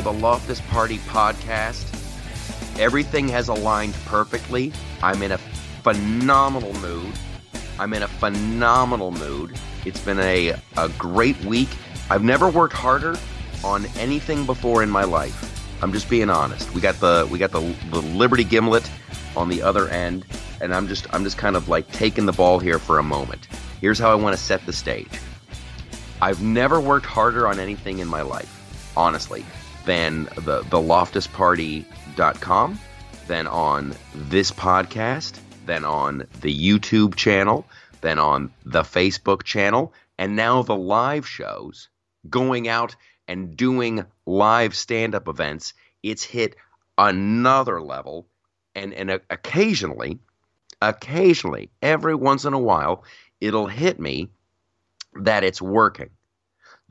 To the Loftus Party podcast. Everything has aligned perfectly. I'm in a phenomenal mood. I'm in a phenomenal mood. It's been a, a great week. I've never worked harder on anything before in my life. I'm just being honest. We got the we got the, the Liberty Gimlet on the other end, and I'm just I'm just kind of like taking the ball here for a moment. Here's how I want to set the stage. I've never worked harder on anything in my life, honestly, than the the loftusparty.com, than on this podcast, then on the YouTube channel, then on the Facebook channel, and now the live shows going out and doing live stand-up events. It's hit another level and and occasionally occasionally every once in a while it'll hit me that it's working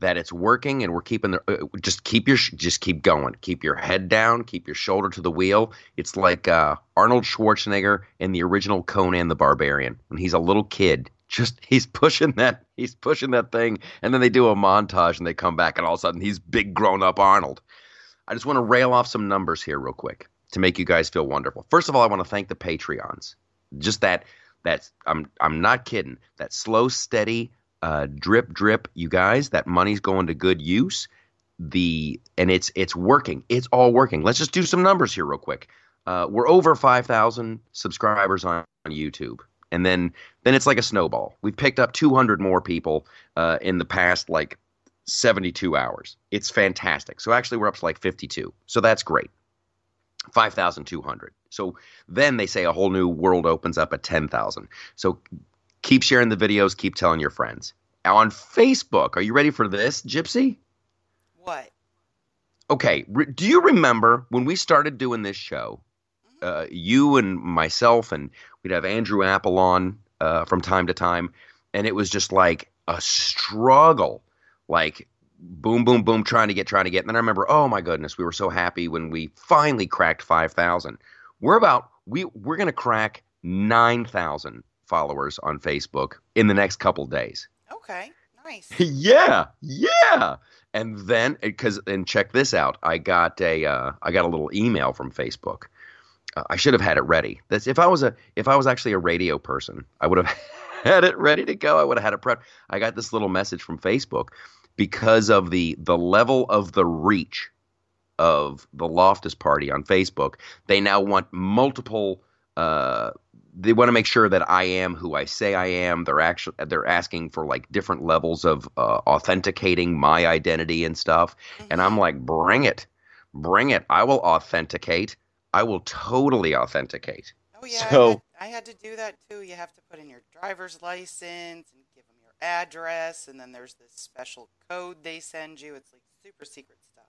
that it's working and we're keeping the uh, just keep your just keep going. Keep your head down keep your shoulder to the wheel. It's like uh, arnold schwarzenegger in the original conan the barbarian. When he's a little kid just he's pushing that he's pushing that thing and then they do a montage and they come back and all of a sudden he's big grown up arnold. I just want to rail off some numbers here real quick to make you guys feel wonderful. First of all i want to thank the patreons. Just that that's I'm I'm not kidding. That slow, steady, uh, drip, drip. You guys, that money's going to good use. The and it's it's working. It's all working. Let's just do some numbers here real quick. Uh, we're over five thousand subscribers on, on, YouTube, and then then it's like a snowball. We've picked up two hundred more people uh, in the past like seventy two hours. It's fantastic. So actually, we're up to like fifty two. So that's great. 5,200. So then they say a whole new world opens up at 10,000. So keep sharing the videos, keep telling your friends. On Facebook, are you ready for this, Gypsy? What? Okay, re- do you remember when we started doing this show? Mm-hmm. Uh, you and myself, and we'd have Andrew Apple on uh, from time to time, and it was just like a struggle. Like boom, boom, boom, trying to get, trying to get. And then I remember, oh my goodness, we were so happy when we finally cracked 5,000. We're about, we, we're going to crack 9,000 followers on Facebook in the next couple days. Okay, nice. yeah, yeah. And then, because, and check this out, I got a, uh, I got a little email from Facebook. Uh, I should have had it ready. That's if I was a, if I was actually a radio person, I would have had it ready to go. I would have had it prepped. I got this little message from Facebook because of the the level of the reach of the Loftus Party on Facebook. They now want multiple. Uh, they want to make sure that I am who I say I am. They're actually they're asking for like different levels of uh, authenticating my identity and stuff. Mm-hmm. And I'm like, bring it, bring it. I will authenticate. I will totally authenticate. Oh yeah, so, I, had, I had to do that too. You have to put in your driver's license and give them your address, and then there's this special code they send you. It's like super secret stuff.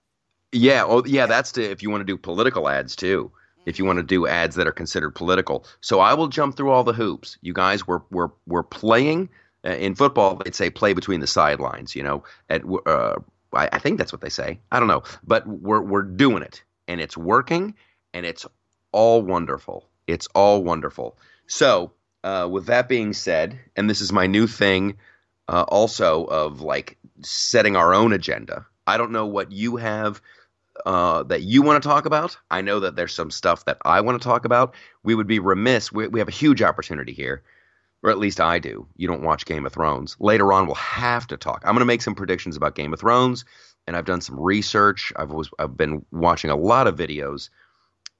Yeah, oh yeah, that's to if you want to do political ads too. If you want to do ads that are considered political, so I will jump through all the hoops. You guys, we're we're we're playing uh, in football. They'd say play between the sidelines. You know, at uh, I, I think that's what they say. I don't know, but we're we're doing it, and it's working, and it's all wonderful. It's all wonderful. So, uh, with that being said, and this is my new thing uh, also of like setting our own agenda. I don't know what you have uh, that you want to talk about. I know that there's some stuff that I want to talk about. We would be remiss. We, we have a huge opportunity here, or at least I do. You don't watch Game of Thrones. Later on, we'll have to talk. I'm going to make some predictions about Game of Thrones, and I've done some research. I've was, I've been watching a lot of videos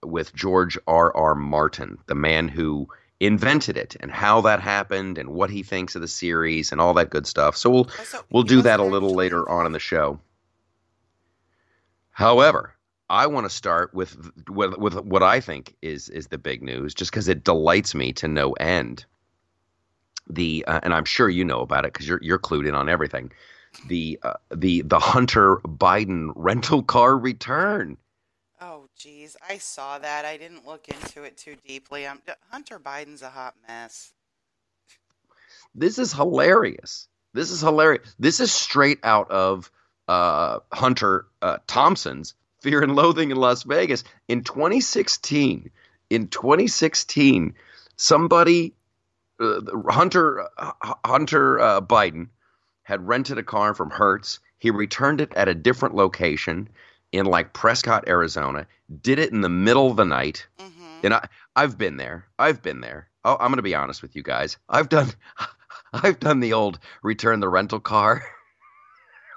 with George R. R. Martin, the man who invented it and how that happened and what he thinks of the series and all that good stuff. So we'll oh, so we'll do that a little later on in the show. However, I want to start with, with with what I think is is the big news, just because it delights me to no end. The uh, and I'm sure you know about it because you're you're clued in on everything. The uh, the the Hunter Biden rental car return. Oh, geez. I saw that. I didn't look into it too deeply. I'm, Hunter Biden's a hot mess. This is hilarious. This is hilarious. This is straight out of uh, Hunter uh, Thompson's Fear and Loathing in Las Vegas in 2016. In 2016, somebody, uh, Hunter uh, Hunter uh, Biden, had rented a car from Hertz. He returned it at a different location in like Prescott, Arizona. Did it in the middle of the night. Mm-hmm. And I, I've been there. I've been there. Oh, I'm going to be honest with you guys. I've done, I've done the old return the rental car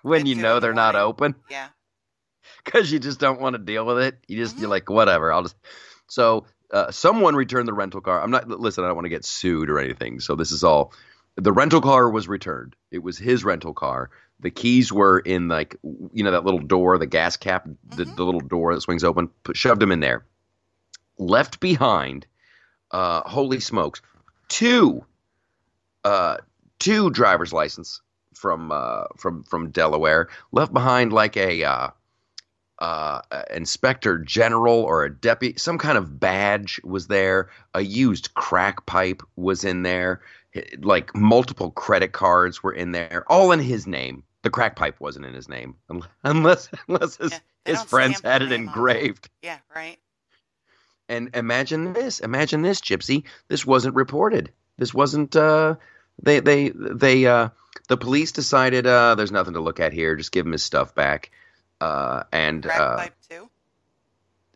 when you know they're not open Yeah. because you just don't want to deal with it. You just Mhm. you're like whatever. I'll just so uh, someone returned the rental car. I'm not listen. I don't want to get sued or anything. So this is all. The rental car was returned. It was his rental car. The keys were in like you know that little door, the gas cap, the, Mhm. the little door that swings open. Put, shoved them in there. Left behind. Uh, holy smokes! Two. Uh, two driver's license from uh, from from Delaware. Left behind like a uh, uh, inspector general or a deputy, some kind of badge was there. A used crack pipe was in there. Like multiple credit cards were in there, all in his name. The crack pipe wasn't in his name, unless unless his, Yeah, his friends had it name on it. engraved. Yeah. Right. And imagine this, imagine this, Gypsy. This wasn't reported. This wasn't. Uh, they they they. Uh, the police decided uh, there's nothing to look at here. Just give him his stuff back. Uh, and Crack uh, pipe too.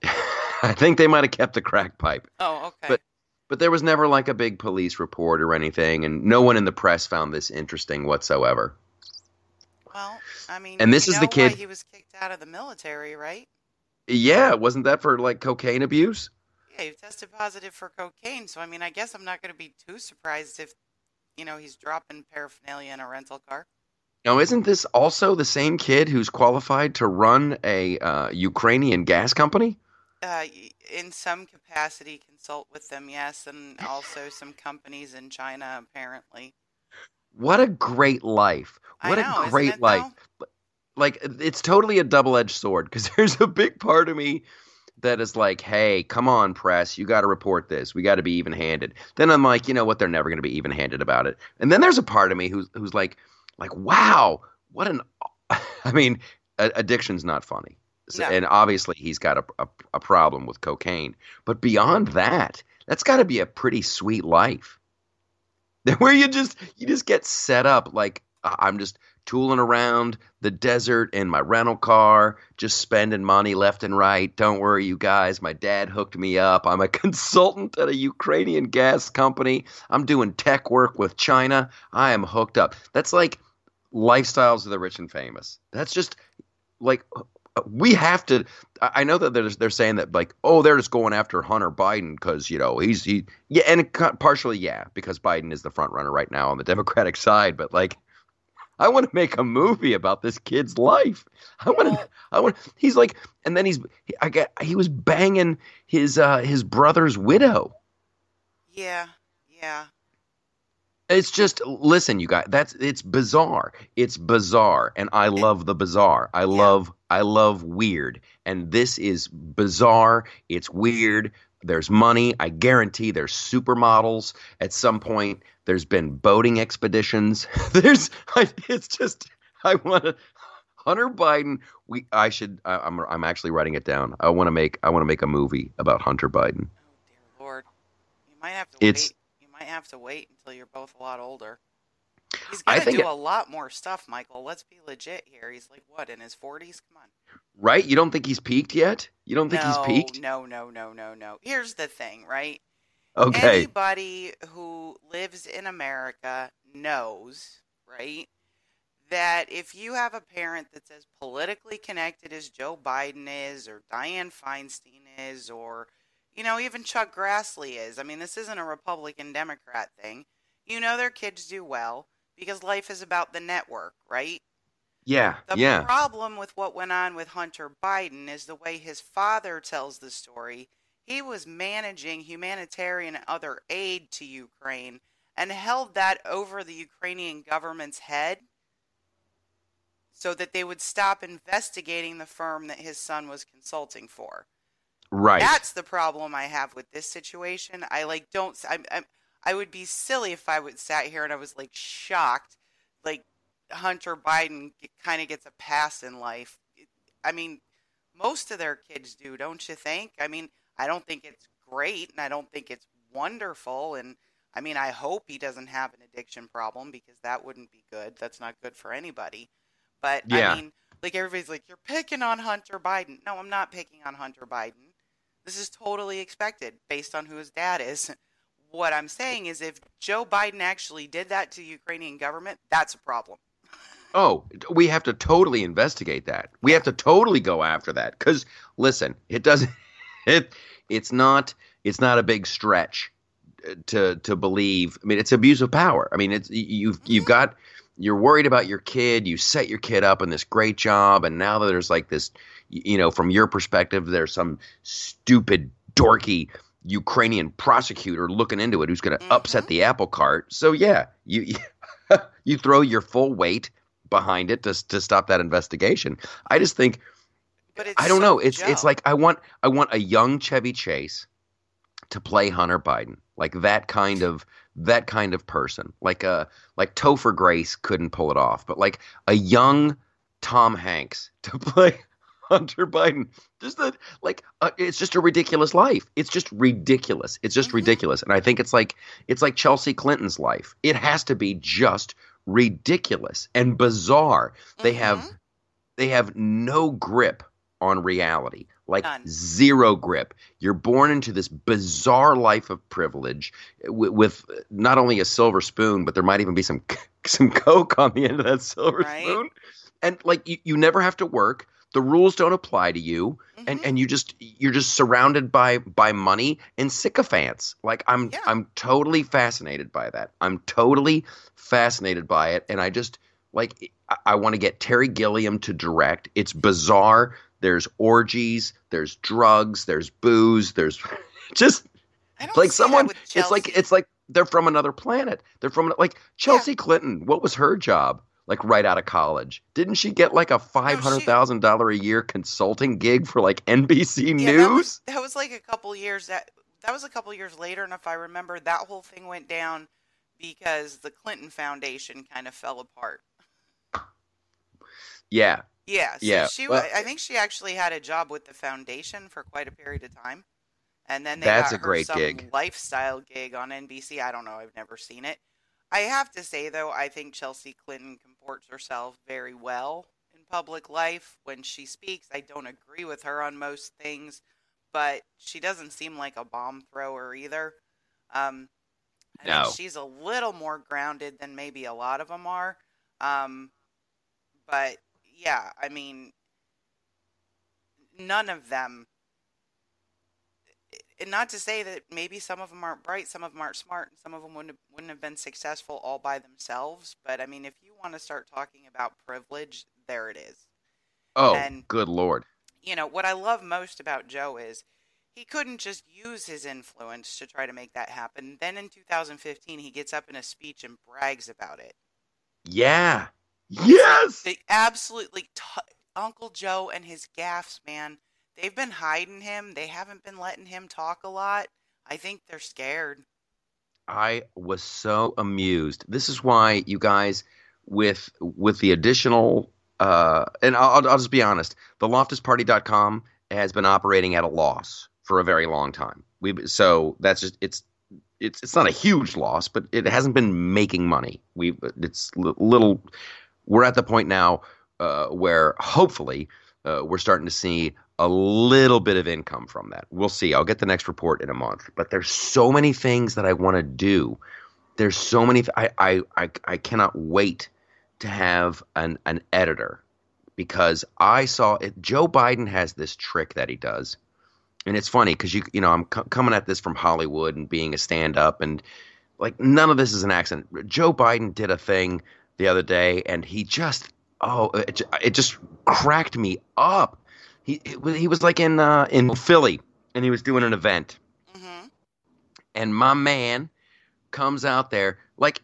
I think they might have kept the crack pipe, Oh, okay. but- but there was never like a big police report or anything, and no one in the press found this interesting whatsoever. well, I mean, And this is the kid- he was kicked out of the military, right? Yeah, wasn't that for like cocaine abuse? Yeah, he tested positive for cocaine. So I mean, I guess I'm not going to be too surprised if, you know, he's dropping paraphernalia in a rental car. Now, isn't this also the same kid who's qualified to run a uh, Ukrainian gas company? Uh, in some capacity, consult with them, yes, and also some companies in China, apparently. What a great life! What know, a great life! though? Like it's totally a double-edged sword because there's a big part of me that is like, "Hey, come on, press, you got to report this. We got to be even-handed." Then I'm like, you know what? They're never going to be even-handed about it. And then there's a part of me who's who's like, like, wow, what an. I mean, addiction's not funny. No. And obviously, he's got a, a, a problem with cocaine. But beyond that, that's got to be a pretty sweet life. Where you just you just get set up like I'm just tooling around the desert in my rental car, just spending money left and right. Don't worry, you guys. My dad hooked me up. I'm a consultant at a Ukrainian gas company. I'm doing tech work with China. I am hooked up. That's like lifestyles of the rich and famous. That's just like we have to. I know that they're they're saying that like oh they're just going after Hunter Biden because you know he's he yeah and partially yeah because Biden is the front runner right now on the Democratic side but like I want to make a movie about this kid's life. I want to I want he's like and then he's I get he was banging his uh his brother's widow. Yeah, yeah. It's just listen, you guys. That's it's bizarre. It's bizarre, and I love the bizarre. I love I love weird, and this is bizarre. It's weird. There's money. I guarantee there's supermodels. At some point, there's been boating expeditions. there's I, it's just I want to Hunter Biden. We I should I, I'm I'm actually writing it down. I want to make I want to make a movie about Hunter Biden. Oh dear lord, you might have to It's- wait. You might have to wait until you're both a lot older. He's gonna do it- a lot more stuff, Michael. Let's be legit here. He's like what in his 40s? Come on. Right? You don't think he's peaked yet? You don't think no, he's peaked? no, no, no, no, no. Here's the thing, right? Okay. Anybody who lives in America knows, right, that if you have a parent that's as politically connected as Joe Biden is, or Dianne Feinstein is, or, you know, even Chuck Grassley is, I mean, this isn't a Republican Democrat thing. You know their kids do well because life is about the network, right? Yeah, The yeah. problem with what went on with Hunter Biden is the way his father tells the story. He was managing humanitarian and other aid to Ukraine and held that over the Ukrainian government's head so that they would stop investigating the firm that his son was consulting for. Right. That's the problem I have with this situation. I like don't. I I, I would be silly if I would sat here and I was like shocked, like Hunter Biden kind of gets a pass in life. I mean, most of their kids do, don't you think? I mean, I don't think it's great, and I don't think it's wonderful, and I mean, I hope he doesn't have an addiction problem because that wouldn't be good. That's not good for anybody. But Yeah. I mean, Like everybody's like, you're picking on Hunter Biden. No, I'm not picking on Hunter Biden. This is totally expected based on who his dad is. What I'm saying is, if Joe Biden actually did that to the Ukrainian government, that's a problem. Oh, we have to totally investigate that. We have to totally go after that because listen, it doesn't. It it's not it's not a big stretch uh, to to believe. I mean, it's abuse of power. I mean, it's you've you've got you're worried about your kid. You set your kid up in this great job, and now that there's like this, you know, from your perspective, there's some stupid dorky Ukrainian prosecutor looking into it who's going to mm-hmm. upset the apple cart. So yeah, you you throw your full weight behind it to to stop that investigation. I just think I don't so know. It's Joe. it's like I want I want a young Chevy Chase to play Hunter Biden, like that kind of that kind of person, like a uh, like Topher Grace couldn't pull it off, but like a young Tom Hanks to play Hunter Biden. Just that, like, uh, it's just a ridiculous life. It's just ridiculous. It's just mm-hmm. ridiculous. And I think it's like it's like Chelsea Clinton's life. It has to be just ridiculous and bizarre. Mm-hmm. They have mm-hmm. they have no grip on reality like None. zero grip you're born into this bizarre life of privilege with, with, not only a silver spoon but there might even be some some coke on the end of that silver right? spoon and like you, you never have to work the rules don't apply to you mm-hmm. and and you just you're just surrounded by by money and sycophants like i'm yeah. i'm totally fascinated by that i'm totally fascinated by it and i just like I, I want to get Terry Gilliam to direct. It's bizarre. There's orgies, there's drugs, there's booze, there's just like someone. It's like it's like they're from another planet. They're from like Chelsea yeah. Clinton. What was her job? Like right out of college, didn't she get like a five hundred thousand dollar a year consulting gig for like NBC yeah, News? That was, that was like a couple years that that was a couple years later, and if I remember, that whole thing went down because the Clinton Foundation kind of fell apart. Yeah, yeah, so yeah. She, well, I think she actually had a job with the foundation for quite a period of time, and then they that's got a great gig, lifestyle gig on NBC. I don't know, I've never seen it. I have to say though, I think Chelsea Clinton comports herself very well in public life when she speaks. I don't agree with her on most things, but she doesn't seem like a bomb thrower either. Um, I no. think she's a little more grounded than maybe a lot of them are. Um, but yeah, I mean, none of them. And not to say that maybe some of them aren't bright, some of them aren't smart, and some of them wouldn't have, wouldn't have been successful all by themselves. But I mean, if you want to start talking about privilege, there it is. Oh, and, good lord! You know what I love most about Joe is he couldn't just use his influence to try to make that happen. Then in 2015, he gets up in a speech and brags about it. Yeah, Yes. They absolutely t- Uncle Joe and his gaffes, man. They've been hiding him. They haven't been letting him talk a lot. I think they're scared. I was so amused. This is why you guys with with the additional uh and I'll, I'll just be honest, the loftusparty.com has been operating at a loss for a very long time. We so that's just it's it's it's not a huge loss, but it hasn't been making money. We it's little we're at the point now uh, where hopefully uh, we're starting to see a little bit of income from that. We'll see. I'll get the next report in a month. But there's so many things that I want to do. There's so many. Th- I, I I I cannot wait to have an an editor because I saw it. Joe Biden has this trick that he does, and it's funny because you you know I'm coming at this from Hollywood and being a stand up and like none of this is an accident. Joe Biden did a thing the other day, and he just oh, it, it just cracked me up. He he was like in uh, in Philly, and he was doing an event, mm-hmm. and my man comes out there like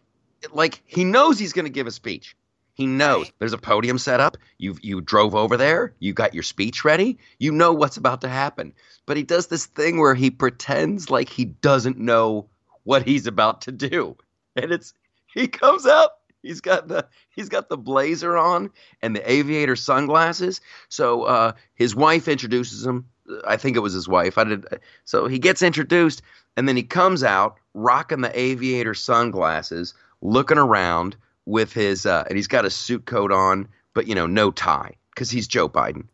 like he knows he's going to give a speech. He knows there's a podium set up. You you drove over there. You got your speech ready. You know what's about to happen. But he does this thing where he pretends like he doesn't know what he's about to do, and it's he comes out he's got the he's got the blazer on and the aviator sunglasses. So uh, his wife introduces him. I think it was his wife. I did. So he gets introduced, and then he comes out rocking the aviator sunglasses, looking around with his, uh, and he's got a suit coat on, but you know, no tie. because he's Joe Biden.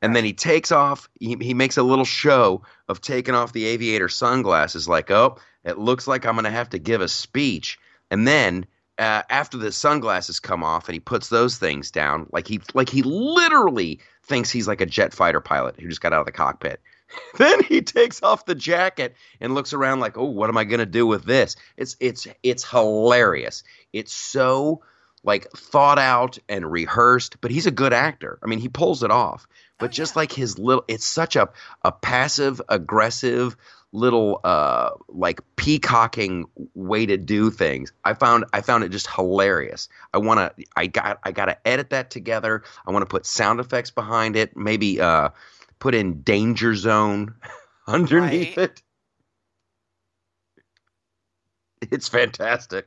And then he takes off. He, he makes a little show of taking off the aviator sunglasses, like, oh, it looks like I'm going to have to give a speech. And then uh, after the sunglasses come off and he puts those things down, like he like he literally thinks he's like a jet fighter pilot who just got out of the cockpit. then he takes off the jacket and looks around like, "Oh, what am I going to do with this?" It's it's it's hilarious. It's so like thought out and rehearsed, but he's a good actor. I mean, he pulls it off. But oh, just like his little it's such a a passive aggressive little uh like peacocking way to do things. I found I found it just hilarious. I want to I got I got to edit that together. I want to put sound effects behind it, maybe uh put in danger zone underneath right. it. It's fantastic.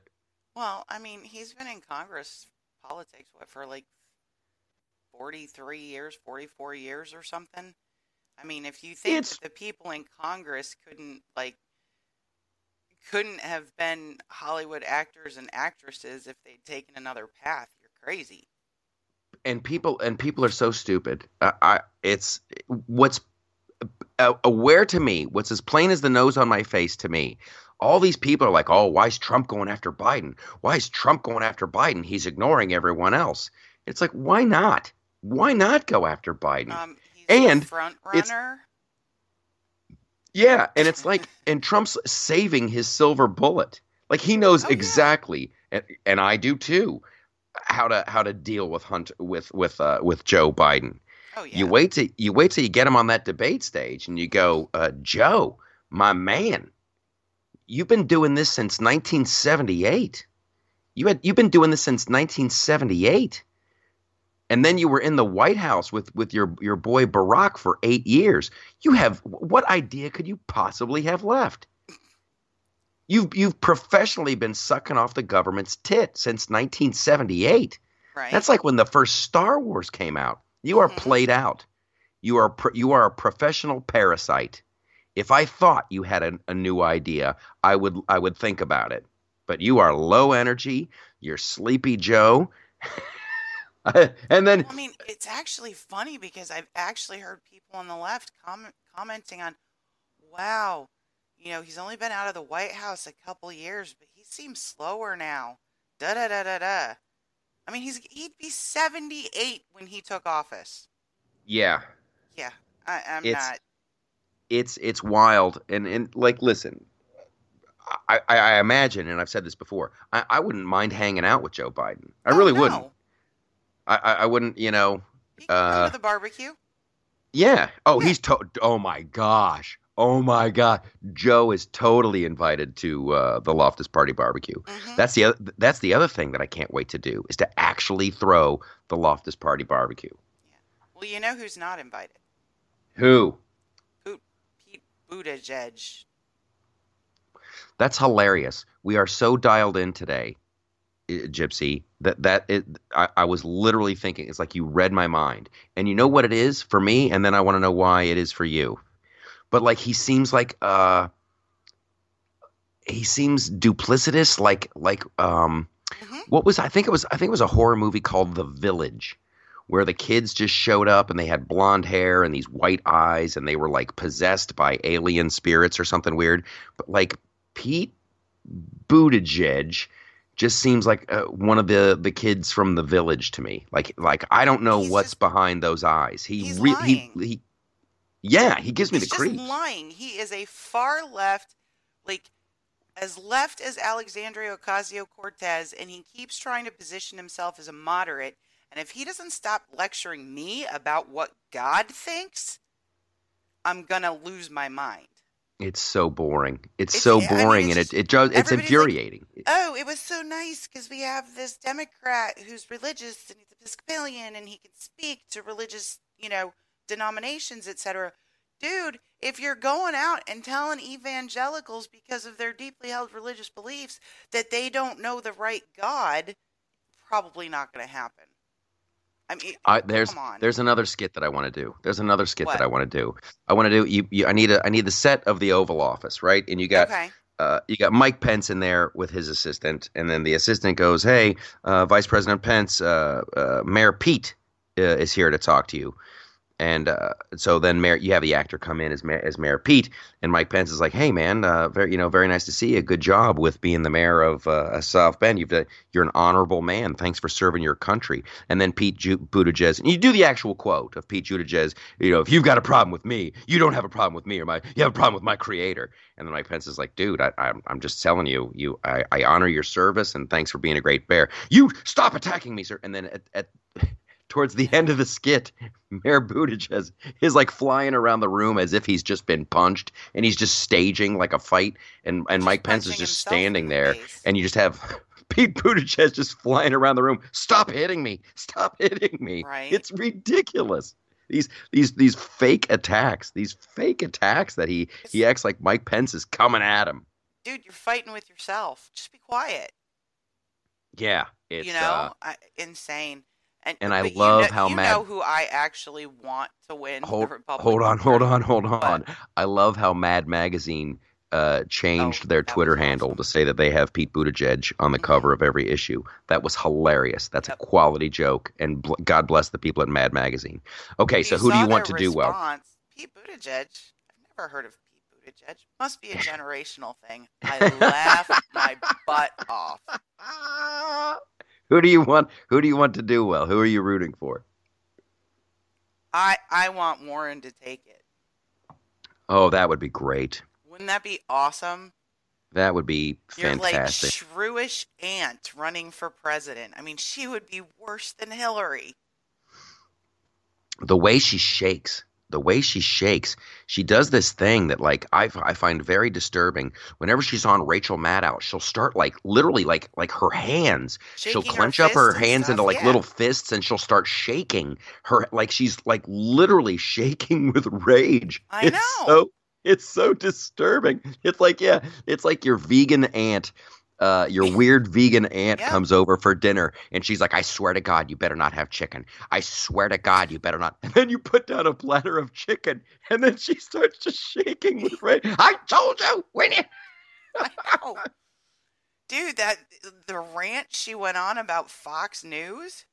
Well, I mean, he's been in Congress politics what for like 43 years, 44 years or something. I mean, if you think it's... that the people in Congress couldn't like couldn't have been Hollywood actors and actresses if they'd taken another path, you're crazy. And people and people are so stupid. Uh, I it's what's uh, aware to me, what's as plain as the nose on my face to me. All these people are like, "Oh, why is Trump going after Biden? Why is Trump going after Biden? He's ignoring everyone else." It's like, why not? Why not go after Biden? Um, and front runner. Yeah, and it's like, and Trump's saving his silver bullet. Like he knows oh, exactly, yeah. and, and I do too, how to how to deal with Hunt with with uh, with Joe Biden. Oh, yeah. You wait till you wait till you get him on that debate stage, and you go, uh, Joe, my man, you've been doing this since 1978. You had you've been doing this since 1978 and then you were in the White House with with your your boy Barack for eight years. You have what idea could you possibly have left? You've you've professionally been sucking off the government's tit since 1978. Right. That's like when the first Star Wars came out. You are mm-hmm. played out. You are you are a professional parasite. If I thought you had a, a new idea, I would I would think about it. But you are low energy. You're sleepy Joe. and then I mean, it's actually funny because I've actually heard people on the left comment, commenting on, "Wow, you know, he's only been out of the White House a couple years, but he seems slower now." Da da da da da. I mean, he's he'd be seventy eight when he took office. Yeah. Yeah, I, am not. It's it's wild, and and like, listen, I, I, imagine, and I've said this before, I, I wouldn't mind hanging out with Joe Biden. I oh, really no. wouldn't. I, I wouldn't, you know. Uh, the barbecue. Yeah. Oh, yeah. he's to- Oh my gosh. Oh my god. Joe is totally invited to uh, the Loftus Party barbecue. Mm-hmm. That's the other, that's the other thing that I can't wait to do is to actually throw the Loftus Party barbecue. Yeah. Well, you know who's not invited? Who? Pete Buttigieg. That's hilarious. We are so dialed in today Gypsy. That that it, I, I was literally thinking it's like you read my mind, and you know what it is for me, and then I want to know why it is for you. But like he seems like uh, he seems duplicitous, like like um, mm-hmm. what was I think it was I think it was a horror movie called The Village where the kids just showed up and they had blonde hair and these white eyes and they were like possessed by alien spirits or something weird. But like Pete Buttigieg just seems like uh, one of the the kids from the village to me. Like like I don't know he's what's just, behind those eyes. He re- he he yeah, he gives me the creep. lying. He is a far left like as left as Alexandria Ocasio-Cortez and he keeps trying to position himself as a moderate. And if he doesn't stop lecturing me about what God thinks, I'm going to lose my mind. It's so boring. It's, it's so boring, I mean, it's and it it just it's infuriating. Like, oh, it was so nice because we have this Democrat who's religious and he's Episcopalian and he can speak to religious, you know, denominations, etc. Dude, if you're going out and telling evangelicals because of their deeply held religious beliefs that they don't know the right God, probably not going to happen. I mean, I, there's there's another skit that I want to do. There's another skit what? that I want to do. I want to do you, you. I need a I need the set of the Oval Office, right? And you got okay. uh, you got Mike Pence in there with his assistant, and then the assistant goes, "Hey, uh, Vice President Pence, uh, uh Mayor Pete, uh, is here to talk to you. And uh, so then Mayor, you have the actor come in as Mayor, as Mayor Pete, and Mike Pence is like, "Hey, man, uh, very you know, very nice to see you. Good job with being the mayor of uh, South Bend. You've done, you're an honorable man. Thanks for serving your country." And then Pete Ju- Buttigieg, and you do the actual quote of Pete Buttigieg. You know, if you've got a problem with me, you don't have a problem with me, or my you have a problem with my creator. And then Mike Pence is like, "Dude, I, I'm I'm just telling you, you I, I honor your service, and thanks for being a great bear. You stop attacking me, sir." And then at, at towards the end of the skit, Mayor Buttigieg is like flying around the room as if he's just been punched, and he's just staging like a fight, and and Mike Pence is just standing the there, face. and you just have Pete Buttigieg just flying around the room. Stop hitting me! Stop hitting me! Right. It's ridiculous. These these these fake attacks, these fake attacks that he he acts like Mike Pence is coming at him. Dude, you're fighting with yourself. Just be quiet. Yeah, it's you know, uh, I, insane. And and I but you love know, how you mad- know who I actually want to win hold, hold on, hold on, hold on. I love how Mad Magazine uh, changed Oh, their Twitter was handle to say that they have Pete Buttigieg on the Mhm. cover of every issue. That was hilarious. That's Yep. a quality joke, and bl- God bless the people at Mad Magazine. Okay, so who do you want to their do well? Pete Buttigieg. I've never heard of Pete Buttigieg. Must be a generational thing. I laughed my butt off. who do you want? Who do you want to do well? Who are you rooting for? I I want Warren to take it. Oh, that would be great. Wouldn't that be awesome? That would be fantastic. You're like shrewish aunt running for president. I mean, she would be worse than Hillary. the way she shakes the way she shakes she does this thing that like I, I find very disturbing whenever she's on rachel maddow she'll start like literally like like her hands she'll Shaking her clench up her hands stuff, into like yeah. little fists and she'll start shaking her like she's like literally shaking with rage I it's know. so it's so disturbing it's like yeah it's like your vegan aunt uh, your weird vegan aunt Yeah. comes over for dinner and she's like, I swear to God, you better not have chicken. I swear to God, you better not. And then you put down a platter of chicken and then she starts just shaking with rage. I told you when you. I. Dude, that the rant she went on about Fox News.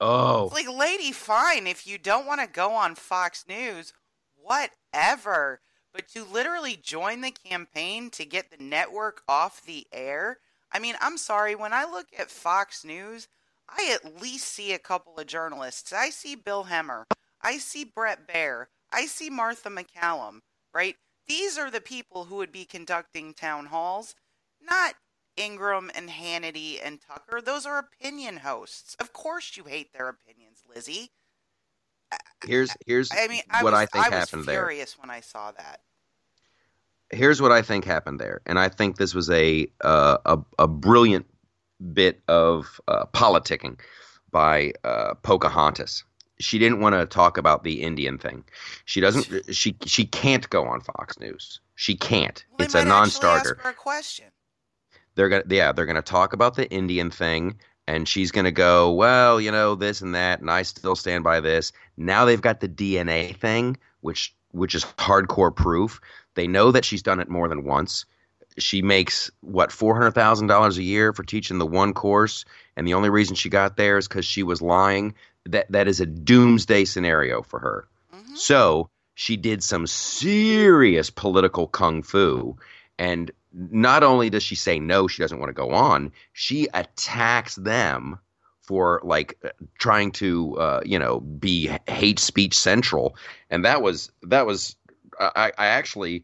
Oh, It's like, lady, fine. If you don't want to go on Fox News, whatever. But to literally join the campaign to get the network off the air, I mean, I'm sorry. When I look at Fox News, I at least see a couple of journalists. I see Bill Hemmer. I see Bret Baier. I see Martha MacCallum, right? These are the people who would be conducting town halls, not Ingraham and Hannity and Tucker. Those are opinion hosts. Of course you hate their opinions, Lizzie. Here's here's I mean, I what was, I think was happened there. I was furious when I saw that. here's what I think happened there, and I think this was a uh, a, a brilliant bit of uh, politicking by uh, Pocahontas. She didn't want to talk about the Indian thing. She doesn't. She she can't go on Fox News. She can't. Well, it's a non-starter. A question. They're gonna yeah they're gonna talk about the Indian thing, and she's gonna go well you know this and that, and I still stand by this. Now they've got the DNA thing, which which is hardcore proof. They know that she's done it more than once. She makes what four hundred thousand dollars a year for teaching the one course, and the only reason she got there is because she was lying. That that is a doomsday scenario for her. hmm So she did some serious political kung fu. And not only does she say no, she doesn't want to go on, she attacks them for like uh, trying to, uh, you know, be hate speech central. And that was, that was, I, I actually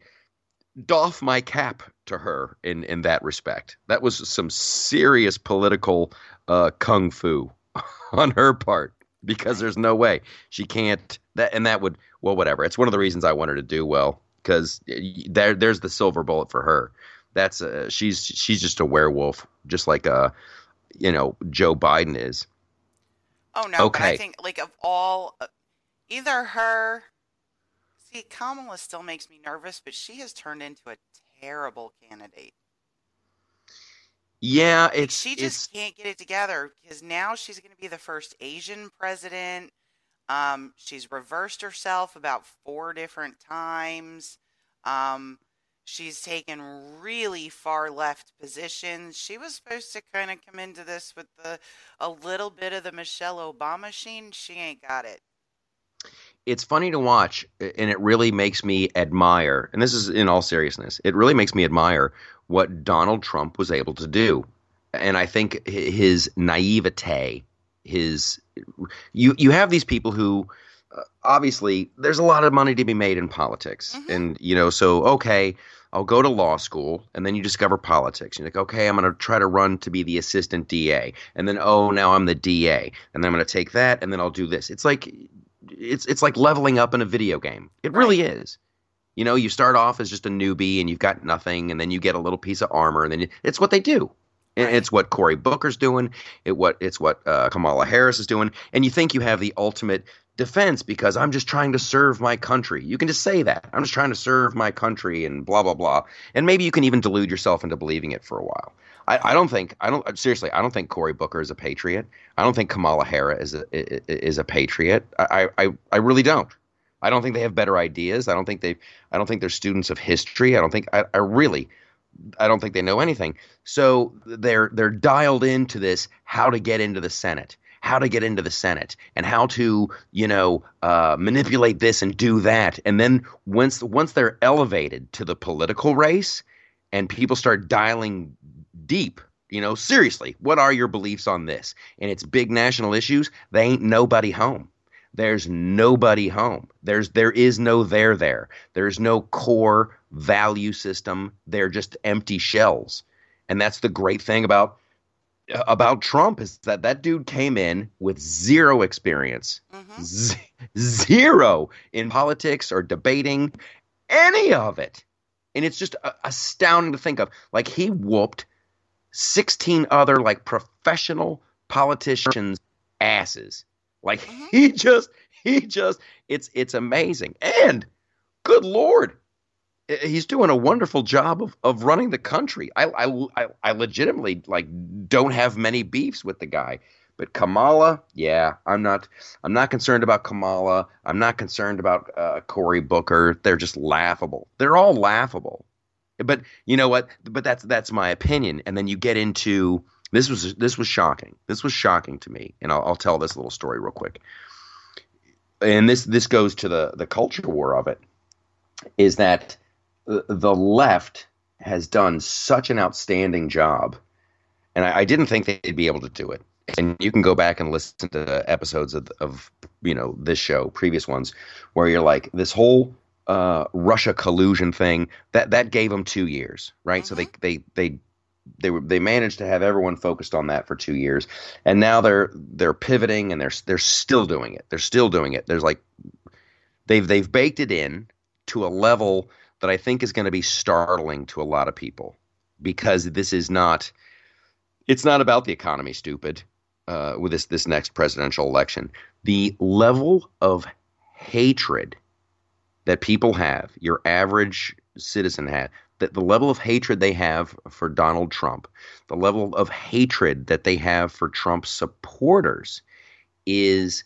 doff my cap to her in, in that respect. That was some serious political uh, kung fu on her part because there's no way she can't that and that would well whatever it's one of the reasons i want her to do well because there there's the silver bullet for her that's uh, she's she's just a werewolf just like uh you know joe biden is Oh no, but I Okay. think like of all, uh, either her. See, Kamala still makes me nervous, but she has turned into a terrible candidate. yeah it's she it's just can't get it together because now she's going to be the first Asian president. Um, she's reversed herself about four different times. Um, She's taken really far left positions. She was supposed to kind of come into this with the a little bit of the Michelle Obama sheen. She ain't got it. It's funny to watch, and it really makes me admire. And this is in all seriousness. It really makes me admire what Donald Trump was able to do, and I think his naivete, his you you have these people who uh, obviously there's a lot of money to be made in politics, mm-hmm. and you know so okay I'll go to law school, and then you discover politics. You're like, okay, I'm going to try to run to be the assistant DA, and then oh, now I'm the DA, and then I'm going to take that, and then I'll do this. It's like it's it's like leveling up in a video game. It right. really is. You know, you start off as just a newbie and you've got nothing, and then you get a little piece of armor, and then you, it's what they do. It's what Cory Booker's doing. It what it's what uh, Kamala Harris is doing, and you think you have the ultimate defense because I'm just trying to serve my country. You can just say that. I'm just trying to serve my country and blah blah blah. And maybe you can even delude yourself into believing it for a while. I, I don't think I don't seriously. I don't think Cory Booker is a patriot. I don't think Kamala Harris is a is a patriot. I I I really don't. I don't think they have better ideas. I don't think they. I don't think they're students of history. I don't think. I, I really. I don't think they know anything. So they're they're dialed into this how to get into the Senate how to get into the Senate and how to, you know, uh, manipulate this and do that. And then once once they're elevated to the political race, and people start dialing deep, you know, seriously, what are your beliefs on this? And it's big national issues. They ain't nobody home. There's nobody home. There's there is no there there. There's no core value system. They're just empty shells. And that's the great thing about about Trump is that that dude came in with zero experience, mm-hmm. Z- zero in politics or debating any of it. And it's just astounding to think of. Like he whooped 16 other like professional politicians asses. Like mm-hmm. he just he just it's it's amazing. And good lord, he's doing a wonderful job of, of running the country. I, I, I legitimately like don't have many beefs with the guy. But Kamala, yeah, I'm not. I'm not concerned about Kamala. I'm not concerned about uh, Cory Booker. They're just laughable. They're all laughable. But you know what? But that's that's my opinion. And then you get into this was this was shocking. This was shocking to me. And I'll, I'll tell this little story real quick. And this this goes to the the culture war of it. Is that the left has done such an outstanding job, and I, I, didn't think they'd be able to do it. And you can go back and listen to episodes of, of you know this show, previous ones, where you're like this whole uh, Russia collusion thing that that gave them two years, right? Mm-hmm. So they mm-hmm. they they they were they managed to have everyone focused on that for two years, and now they're they're pivoting and they're they're still doing it. They're still doing it. There's like they've they've baked it in to a level that I think is going to be startling to a lot of people because this is not it's not about the economy stupid uh, with this this next presidential election. The level of hatred that people have your average citizen has that the level of hatred they have for Donald Trump the level of hatred that they have for Trump supporters is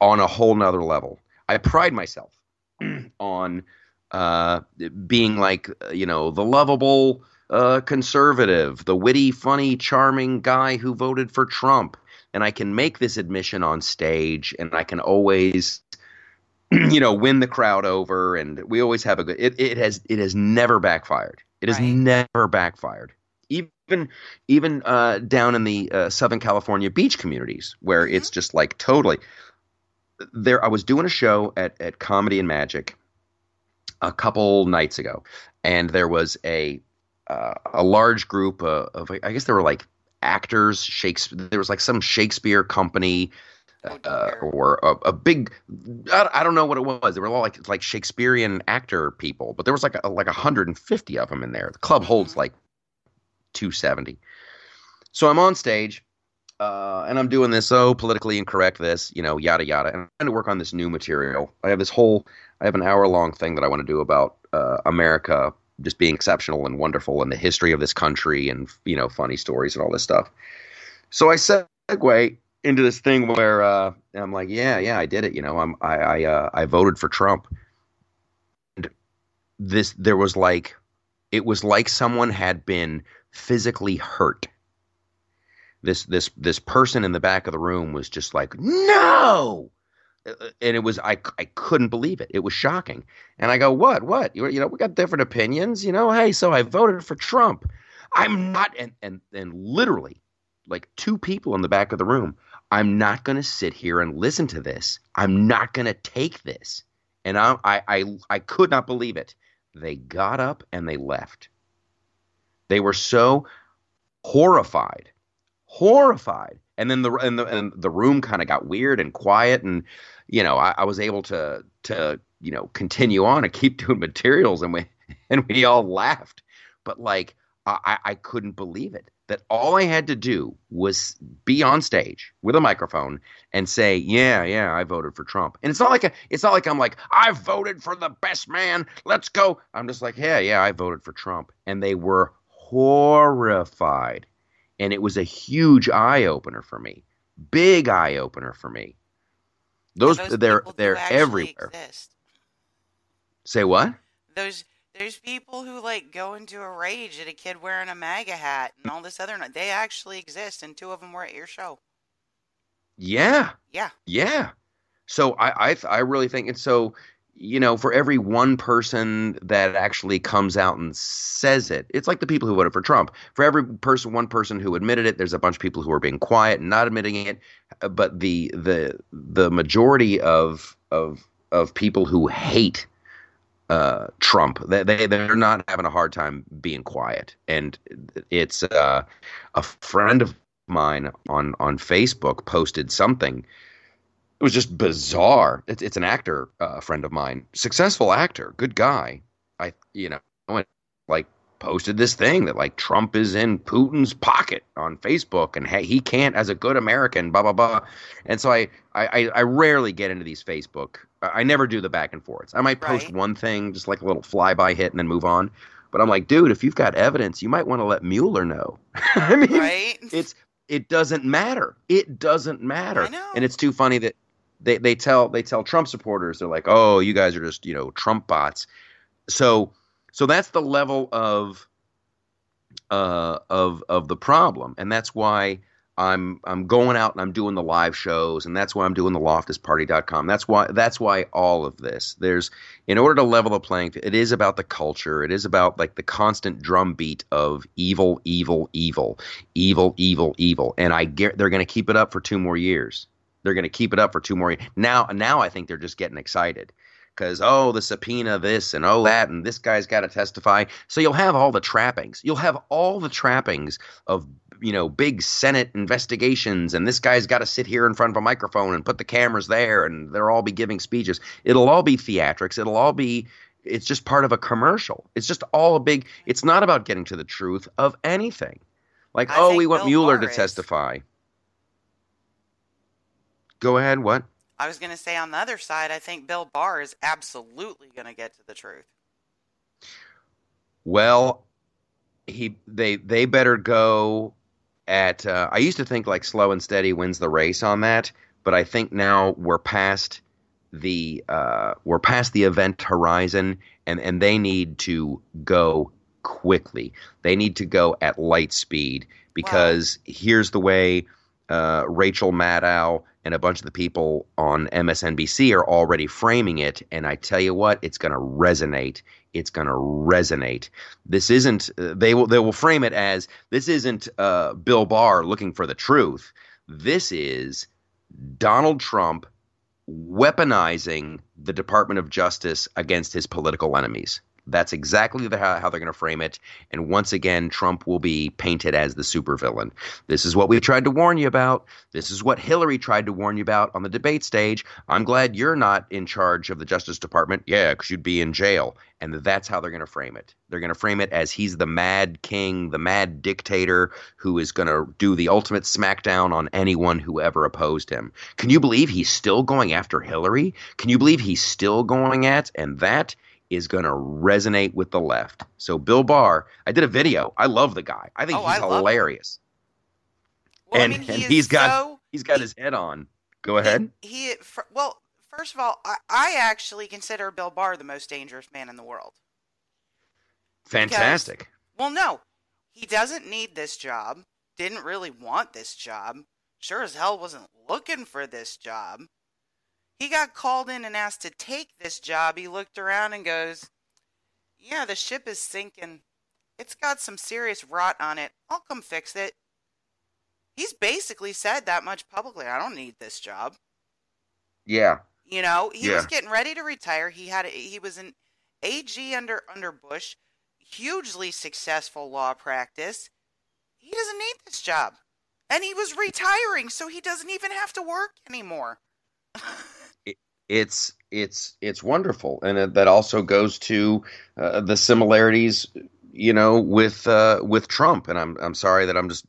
on a whole nother level. I pride myself on uh, being like you know the lovable uh, conservative, the witty, funny, charming guy who voted for Trump, and I can make this admission on stage, and I can always you know win the crowd over, and we always have a good. It, it has it has never backfired. It has right. never backfired. Even even uh, down in the uh, Southern California beach communities where mm-hmm. it's just like totally. There, I was doing a show at at Comedy and Magic a couple nights ago, and there was a uh, a large group of, of, I guess there were like actors. Shakespeare. There was like some Shakespeare company. Oh, uh, or a, a big, I, I, don't know what it was. They were all like like Shakespearean actor people, but there was like a, like 150 of them in there. The club holds mm-hmm. like 270. So I'm on stage, uh, and I'm doing this, oh, politically incorrect, this, you know, yada yada, and I'm trying to work on this new material. I have this whole I have an hour long thing that I want to do about uh, America just being exceptional and wonderful and the history of this country and you know funny stories and all this stuff. So I segue into this thing where uh, I'm like, yeah, yeah, I did it. You know, I'm I I, uh, I voted for Trump. And this there was like it was like someone had been physically hurt. This this this person in the back of the room was just like, "No!" Uh, and it was I I couldn't believe it. It was shocking. And I go, "What? What? You, you know, we got different opinions, you know. Hey, so I voted for Trump. I'm not and and and literally like two people in the back of the room. I'm not going to sit here and listen to this. I'm not going to take this. And I, I, I, I could not believe it. They got up and they left. They were so horrified, horrified. And then the and the, and the room kind of got weird and quiet, and you know I, I was able to to you know continue on and keep doing materials, and we and we all laughed. But like I, I couldn't believe it that all I had to do was be on stage with a microphone and say, "Yeah, yeah, I voted for Trump." And it's not like a, it's not like I'm like, "I voted for the best man. Let's go." I'm just like, "Yeah, yeah, I voted for Trump." And they were horrified. And it was a huge eye opener for me. Big eye opener for me. Those, those they're they're everywhere. Exist. Say what? Those there's people who like go into a rage at a kid wearing a MAGA hat and all this other. They actually exist, and two of them were at your show. Yeah. Yeah. Yeah. So I I, I really think it's so you know for every one person that actually comes out and says it it's like the people who voted for trump for every person one person who admitted it there's a bunch of people who are being quiet and not admitting it but the the the majority of of of people who hate uh, Trump. They they're not having a hard time being quiet, and it's uh, a friend of mine on on Facebook posted something. It was just bizarre. It's it's an actor, a uh, friend of mine, successful actor, good guy. I you know like posted this thing that like Trump is in Putin's pocket on Facebook and hey, he can't as a good American, blah blah blah. And so I I, I rarely get into these Facebook. I never do the back and forths. I might post right. one thing, just like a little flyby hit, and then move on. But I'm like, dude, if you've got evidence, you might want to let Mueller know. I mean, right? it's it doesn't matter. It doesn't matter. And it's too funny that they, they tell they tell Trump supporters they're like, oh, you guys are just you know Trump bots. So so that's the level of uh, of of the problem, and that's why I'm I'm going out and I'm doing the live shows, and that's why I'm doing the loftusparty.com. That's why that's why all of this. There's in order to level the playing field, it is about the culture. It is about like the constant drumbeat of evil, evil, evil, evil, evil, evil, and I get they're going to keep it up for two more years. They're going to keep it up for two more years. Now, now I think they're just getting excited. Because oh the subpoena this and oh that and this guy's got to testify. So you'll have all the trappings. You'll have all the trappings of you know big senate investigations and this guy's got to sit here in front of a microphone and put the cameras there and they'll all be giving speeches. It'll all be theatrics. It'll all be it's just part of a commercial. It's just all a big it's not about getting to the truth of anything. Like I oh we want Bill mueller Barr to testify go ahead what I was going to say on the other side, I think Bill Barr is absolutely going to get to the truth. Well, he they they better go at. Uh, I used to think like slow and steady wins the race on that, but I think now we're past the uh, we're past the event horizon, and and they need to go quickly. They need to go at light speed because here's the way uh, Rachel Maddow and a bunch of the people on MSNBC are already framing it. And I tell you what, it's going to resonate. It's going to resonate. This isn't. Uh, they will. They will frame it as this isn't uh, Bill Barr looking for the truth. This is Donald Trump weaponizing the Department of Justice against his political enemies. That's exactly the, how, how they're going to frame it. And once again, Trump will be painted as the supervillain. This is what we tried to warn you about. This is what Hillary tried to warn you about on the debate stage. I'm glad you're not in charge of the Justice Department. Yeah, because you'd be in jail. And that's how they're going to frame it. They're going to frame it as he's the mad king, the mad dictator who is going to do the ultimate smackdown on anyone who ever opposed him. Can you believe he's still going after Hillary? Can you believe he's still going at? And that is going to resonate with the left. So Bill Barr, I did a video. I love the guy. I think Oh, he's I hilarious. Well, and I mean, he and he's got so, he's got his head on. Go ahead. He, well, first of all, I, I actually consider Bill Barr the most dangerous man in the world. Fantastic. Because, well, no, he doesn't need this job. Didn't really want this job. Sure as hell wasn't looking for this job. He got called in and asked to take this job. He looked around and goes, Yeah, the ship is sinking. It's got some serious rot on it. I'll come fix it. He's basically said that much publicly. I don't need this job. Yeah. You know, he Yeah. was getting ready to retire. He had a, he was an AG under under Bush, hugely successful law practice. He doesn't need this job. And he was retiring, so he doesn't even have to work anymore. it's it's it's wonderful, and it, that also goes to uh, the similarities, you know, with uh, with Trump. And I'm I'm sorry that I'm just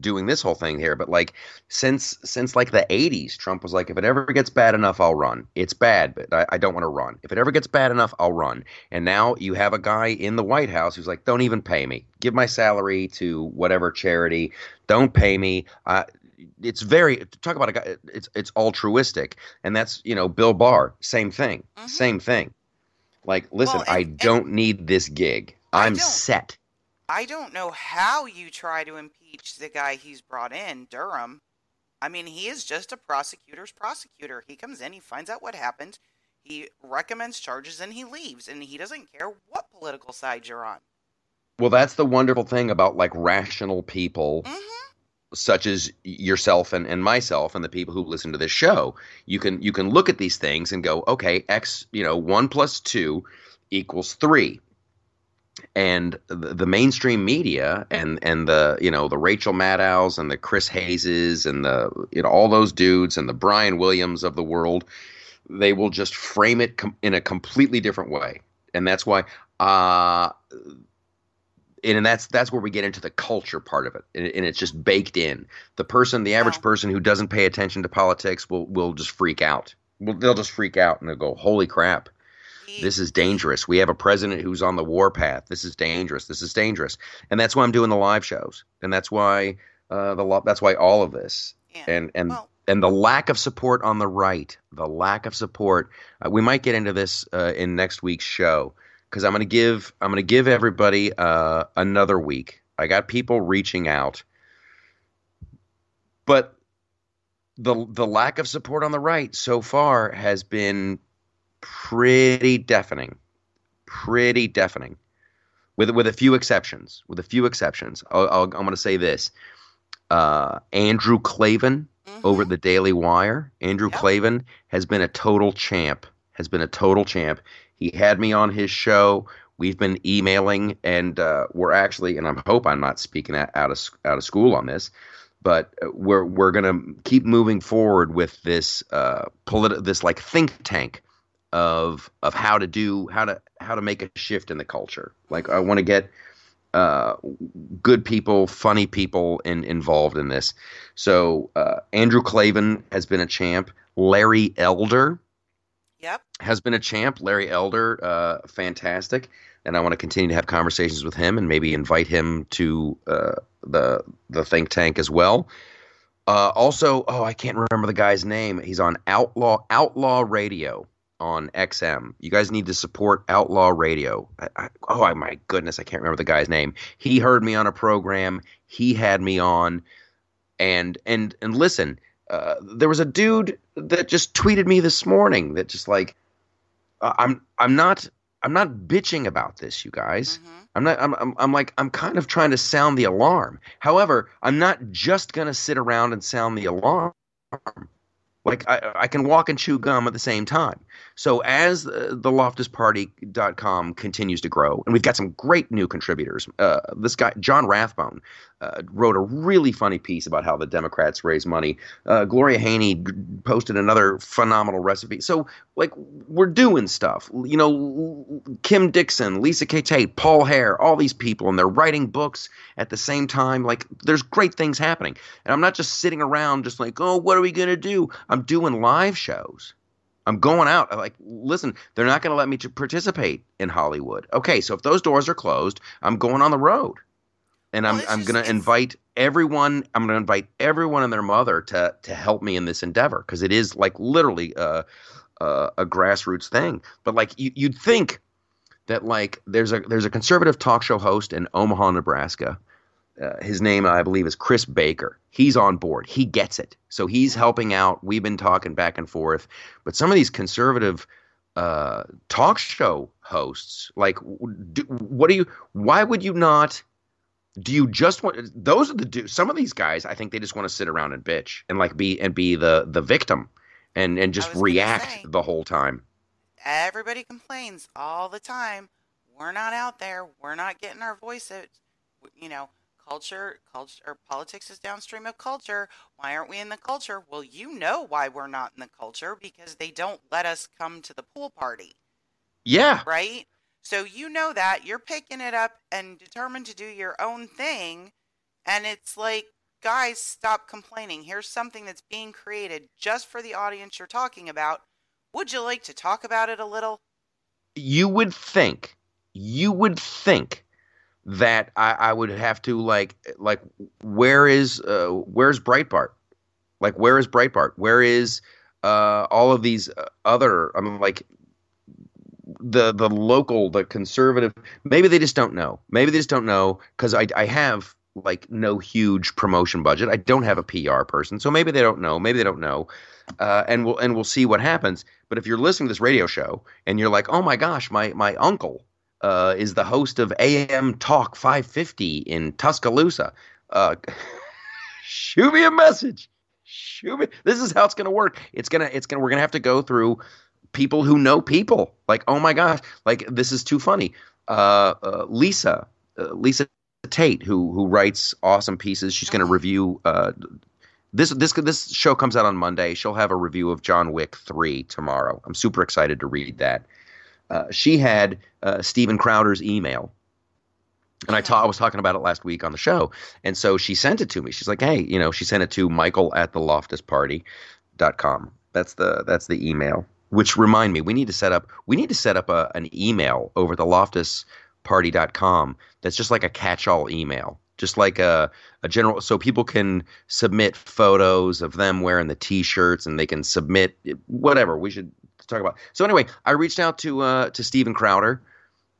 doing this whole thing here, but like since since like the '80s, Trump was like, if it ever gets bad enough, I'll run. It's bad, but I, I don't want to run. If it ever gets bad enough, I'll run. And now you have a guy in the White House who's like, don't even pay me. Give my salary to whatever charity. Don't pay me. Uh, it's very talk about a guy. It's it's altruistic, and that's you know Bill Barr, same thing, Mhm. same thing. Like, listen, Well, and- I don't need this gig. I'm set. I don't know how you try to impeach the guy he's brought in, Durham. I mean, he is just a prosecutor's prosecutor. He comes in, he finds out what happened, he recommends charges, and he leaves. And he doesn't care what political side you're on. Well, that's the wonderful thing about like rational people hmm such as yourself and, and myself and the people who listen to this show. You can you can look at these things and go, okay, X, you know, one plus two equals three. And the, the mainstream media and and the you know the Rachel Maddows and the Chris Hayeses and the you know all those dudes and the Brian Williams of the world, they will just frame it com- in a completely different way, and that's why uh, and that's that's where we get into the culture part of it, and, and it's just baked in. The person, the average Wow. person who doesn't pay attention to politics, will will just freak out. Well, they'll just freak out and they'll go, "Holy crap, this is dangerous." We have a president who's on the warpath. This is dangerous. This is dangerous, and that's why I'm doing the live shows, and that's why uh, the that's why all of this, yeah. and and well, and the lack of support on the right, the lack of support. Uh, we might get into this uh, in next week's show because I'm going to give I'm to give everybody uh, another week. I got people reaching out, but the the lack of support on the right so far has been pretty deafening, pretty deafening, with with a few exceptions. With a few exceptions, I'll, I'll, I'm going to say this: uh, Andrew Klavan mhm. over at the Daily Wire. Andrew Yep. Klavan has been a total champ. Has been a total champ. He had me on his show. We've been emailing, and uh, we're actually, and I hope I'm not speaking out of out of school on this, but uh, we're we're gonna keep moving forward with this uh, this like think tank of of how to do how to how to make a shift in the culture. Like I want to get uh, good people, funny people in, involved in this. So uh, Andrew Klavan has been a champ. Larry Elder Yep. has been a champ. Larry Elder, uh, fantastic. And I want to continue to have conversations with him and maybe invite him to uh, the the think tank as well. Uh, also, oh, I can't remember the guy's name. He's on Outlaw Outlaw Radio on XM. You guys need to support Outlaw Radio. I, I, oh my goodness, I can't remember the guy's name. He heard me on a program. He had me on, and and and listen, uh, there was a dude that just tweeted me this morning that just like uh, I'm I'm not I'm not bitching about this, you guys. hmm I'm not. I'm, I'm. I'm like. I'm kind of trying to sound the alarm. However, I'm not just gonna sit around and sound the alarm. Like I, I can walk and chew gum at the same time. So as uh, the loftusparty.com continues to grow, and we've got some great new contributors. Uh, this guy John Rathbone uh, wrote a really funny piece about how the Democrats raise money. Uh, Gloria Haney posted another phenomenal recipe. So like we're doing stuff. You know, Kim Dixon, Lisa K. Tate, Paul Hare, all these people, and they're writing books at the same time. Like there's great things happening. And I'm not just sitting around just like, oh, what are we gonna do? I'm doing live shows. I'm going out. I'm like, listen, they're not going to let me to participate in Hollywood. Okay, so if those doors are closed, I'm going on the road, and I'm I'm going to invite everyone. I'm going to invite everyone and their mother to to help me in this endeavor because it is like literally uh, uh, a grassroots thing. But like you, you'd think that like there's a there's a conservative talk show host in Omaha, Nebraska. Uh, his name, I believe, is Chris Baker. He's on board. He gets it. So he's helping out. We've been talking back and forth. But some of these conservative uh, talk show hosts, like, do, what do you? Why would you not? Do you just want? Those are the do. Some of these guys, I think they just want to sit around and bitch and like be and be the the victim, and and just react say, the whole time. Everybody complains all the time. We're not out there. We're not getting our voice out. You know, culture, culture, or politics is downstream of culture. Why aren't we in the culture? Well, you know why we're not in the culture because they don't let us come to the pool party. Yeah. Right? So you know that. You're picking it up and determined to do your own thing. And it's like, guys, stop complaining. Here's something that's being created just for the audience you're talking about. Would you like to talk about it a little? You would think, you would think that I, I would have to like like where is uh, where's Breitbart? Like where is Breitbart? Where is uh, all of these uh, other? I mean, like the the local, the conservative. Maybe they just don't know. Maybe they just don't know because I I have like no huge promotion budget. I don't have a PR person, so maybe they don't know. Maybe they don't know, uh, and we'll and we'll see what happens. But if you're listening to this radio show and you're like, oh my gosh, my my uncle uh, is the host of AM Talk 550 in Tuscaloosa. Uh, shoot me a message. Shoot me. This is how it's going to work. It's gonna. It's gonna. We're gonna have to go through people who know people. Like, oh my gosh, like this is too funny. Uh, uh Lisa, uh, Lisa Tate, who who writes awesome pieces. She's going to review. Uh, this this this show comes out on Monday. She'll have a review of John Wick three tomorrow. I'm super excited to read that she had uh, Steven Crowder's email. And I, ta- I was talking about it last week on the show. And so she sent it to me. She's like, hey, you know, she sent it to Michael at the loftusparty.com. That's the that's the email. Which remind me, we need to set up we need to set up a, an email over the loftusparty.com that's just like a catch-all email just like a, a general so people can submit photos of them wearing the t-shirts and they can submit whatever we should to talk about. So anyway, I reached out to uh, to Steven Crowder,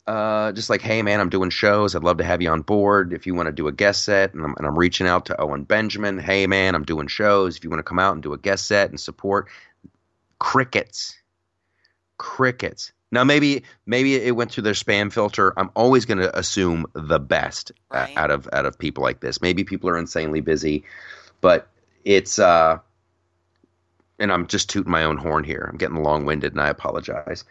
uh, just like, hey man, I'm doing shows. I'd love to have you on board if you want to do a guest set. And I'm, and I'm reaching out to Owen Benjamin. Hey man, I'm doing shows. If you want to come out and do a guest set and support, crickets, crickets. Now maybe maybe it went through their spam filter. I'm always going to assume the best right. out of out of people like this. Maybe people are insanely busy, but it's uh and I'm just tooting my own horn here. I'm getting long winded and I apologize.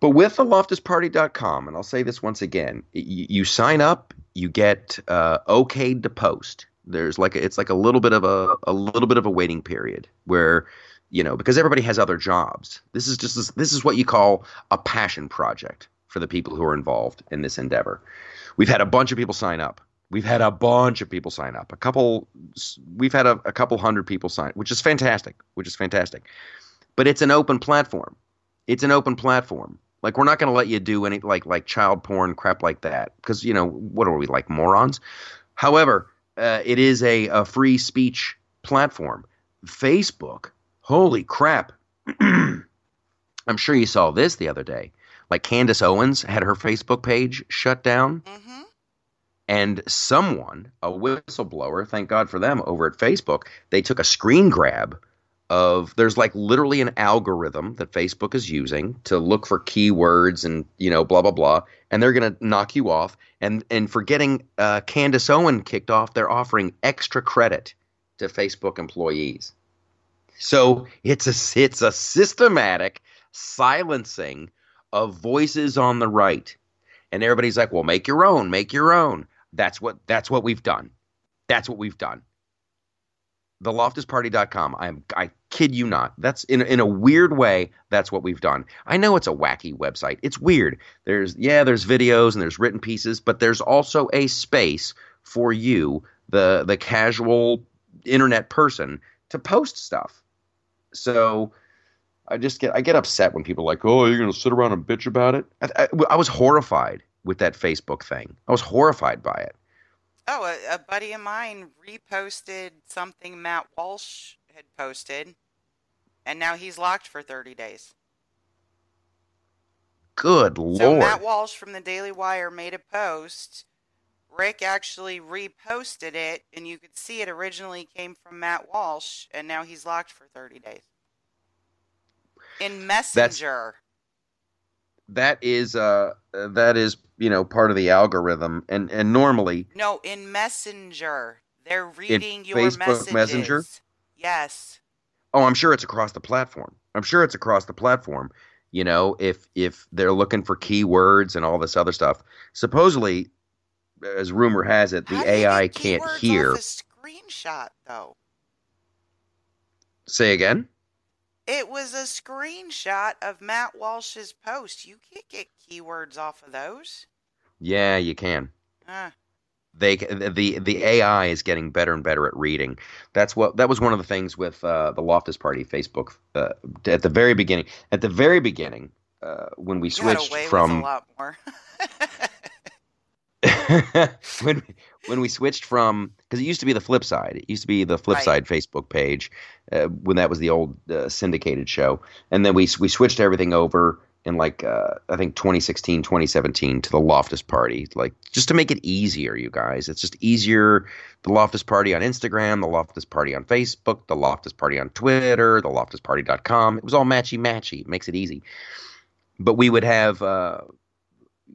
But with the loftusparty.com, and I'll say this once again, you, you sign up, you get uh, okayed to post. There's like a, it's like a little bit of a a little bit of a waiting period where you know because everybody has other jobs. This is just this is what you call a passion project for the people who are involved in this endeavor. We've had a bunch of people sign up. We've had a bunch of people sign up. A couple, we've had a, a couple hundred people sign, which is fantastic. Which is fantastic. But it's an open platform. It's an open platform. Like we're not going to let you do any like like child porn crap like that because you know what are we like morons? However, uh, it is a, a free speech platform. Facebook, holy crap! I'm sure you saw this the other day. Like Candace Owens had her Facebook page shut down. Mm-hmm and someone, a whistleblower, thank God for them, over at Facebook, they took a screen grab of there's like literally an algorithm that Facebook is using to look for keywords and you know blah blah blah, and they're gonna knock you off. And and for getting uh, Candace Owen kicked off, they're offering extra credit to Facebook employees. So it's a it's a systematic silencing of voices on the right. And everybody's like, well, make your own, make your own. That's what that's what we've done. That's what we've done. The loftusparty.com. I am I kid you not. That's in in a weird way, that's what we've done. I know it's a wacky website. It's weird. There's yeah, there's videos and there's written pieces, but there's also a space for you, the the casual internet person, to post stuff. So I just get I get upset when people are like, "Oh, you're to sit around and bitch about it." I, I, I was horrified with that Facebook thing. I was horrified by it. Oh, a, a buddy of mine reposted something Matt Walsh had posted, and now he's locked for 30 days. Good So lord. Matt Walsh from the Daily Wire made a post. Rick actually reposted it, and you could see it originally came from Matt Walsh, and now he's locked for 30 days. In Messenger. That is uh that is you know part of the algorithm and and normally No, in Messenger. They're reading your Facebook messages. Messenger? Yes. oh i'm sure it's across the platform i'm sure it's across the platform you know if if they're looking for keywords and all this other stuff supposedly as rumor has it the ai can't hear screenshot, though. say again It was a screenshot of Matt Walsh's post. You can't get keywords off of those. yeah you can Uh, they the the AI is getting better and better at reading. That's what that was one of the things with uh, the Loftus Party Facebook uh, at the very beginning. At the very beginning, uh, when we switched with a from lot more. when when we switched from because it used to be the flip side. It used to be the flip Right. side Facebook page uh, when that was the old uh, syndicated show, and then we we switched everything over in like uh, I think 2016, 2017 to the Loftus Party, like just to make it easier, you guys. It's just easier. The Loftus Party on Instagram, the Loftus Party on Facebook, the Loftus Party on Twitter, the LoftusParty.com. It was all matchy matchy. It makes it easy. But we would have.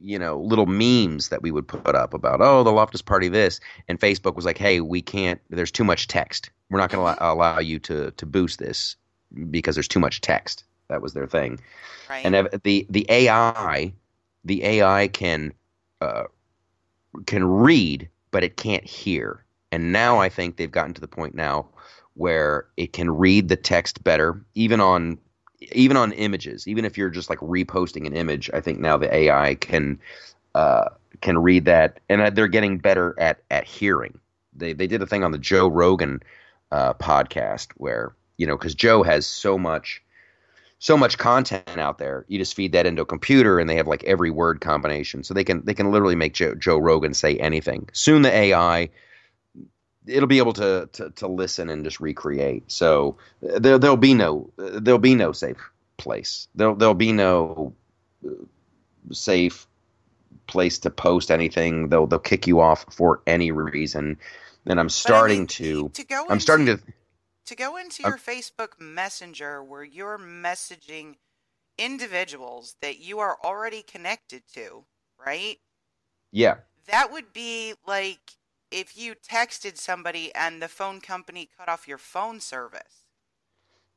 You know, little memes that we would put up about, oh, the Loftus Party this, and Facebook was like, hey, we can't. There's too much text. We're not going to allow, allow you to to boost this because there's too much text. That was their thing. right. And the the AI, the AI can uh, can read, but it can't hear. And now I think they've gotten to the point now where it can read the text better, even on even on images. Even if you're just like reposting an image, I think now the AI can uh, can read that, and uh, they're getting better at at hearing. They they did a thing on the Joe Rogan uh, podcast where you know because Joe has so much so much content out there. You just feed that into a computer, and they have like every word combination, so they can they can literally make Joe, Joe Rogan say anything. Soon the AI it'll be able to, to to listen and just recreate. So uh, there there'll be no uh, there'll be no safe place. There'll there'll be no uh, safe place to post anything. They'll they'll kick you off for any reason. And I'm But I starting mean, to to go I'm starting into, to to go into I'm- your Facebook Messenger where you're messaging individuals that you are already connected to, right? yeah. That would be like if you texted somebody and the phone company cut off your phone service.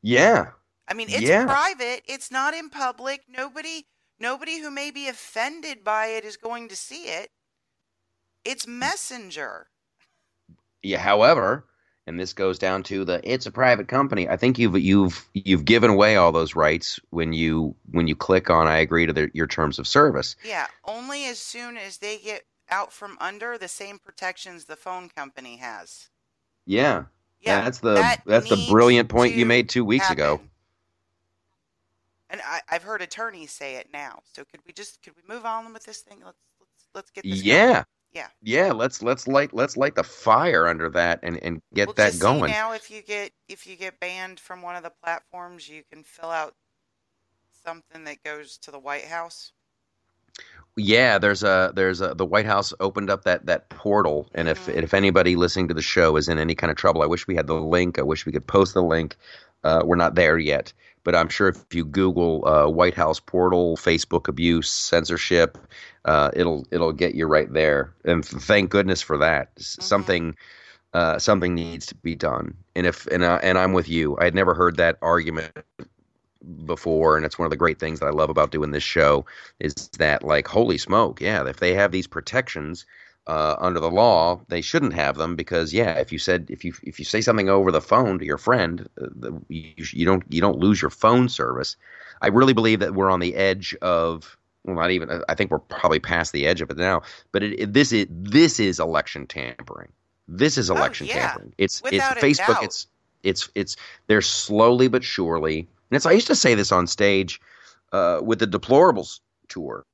Yeah. I mean, it's Yeah. private. It's not in public. Nobody nobody who may be offended by it is going to see it. It's Messenger. Yeah, however, and this goes down to the it's a private company. I think you've you've you've given away all those rights when you when you click on I agree to the, your terms of service. Yeah, only as soon as they get out from under the same protections the phone company has. Yeah. Yeah, that's the that that's the brilliant point you made 2 weeks ago. And I, I've heard attorneys say it now. So could we just could we move on with this thing? Let's let's let's get this. going. Yeah. Yeah. Yeah, let's let's light let's light the fire under that and and get We'll that going. now if you get if you get banned from one of the platforms, you can fill out something that goes to the White House. Yeah, there's a there's a the White House opened up that that portal, and if if anybody listening to the show is in any kind of trouble, I wish we had the link. I wish we could post the link. Uh, we're not there yet, but I'm sure if you Google uh, White House portal, Facebook abuse, censorship, uh, it'll it'll get you right there. And thank goodness for that. Mhm. Something uh, something needs to be done. And if and uh, and I'm with you. I had never heard that argument before and it's one of the great things that I love about doing this show is that like holy smoke yeah if they have these protections uh, under the law they shouldn't have them because yeah if you said if you if you say something over the phone to your friend uh, the, you, you don't you don't lose your phone service I really believe that we're on the edge of well not even I think we're probably past the edge of it now but it, it, this is this is election tampering this is Oh, election yeah. tampering it's Without it's Facebook doubt. it's it's it's they're slowly but surely and it's I used to say this on stage uh, with the deplorables tour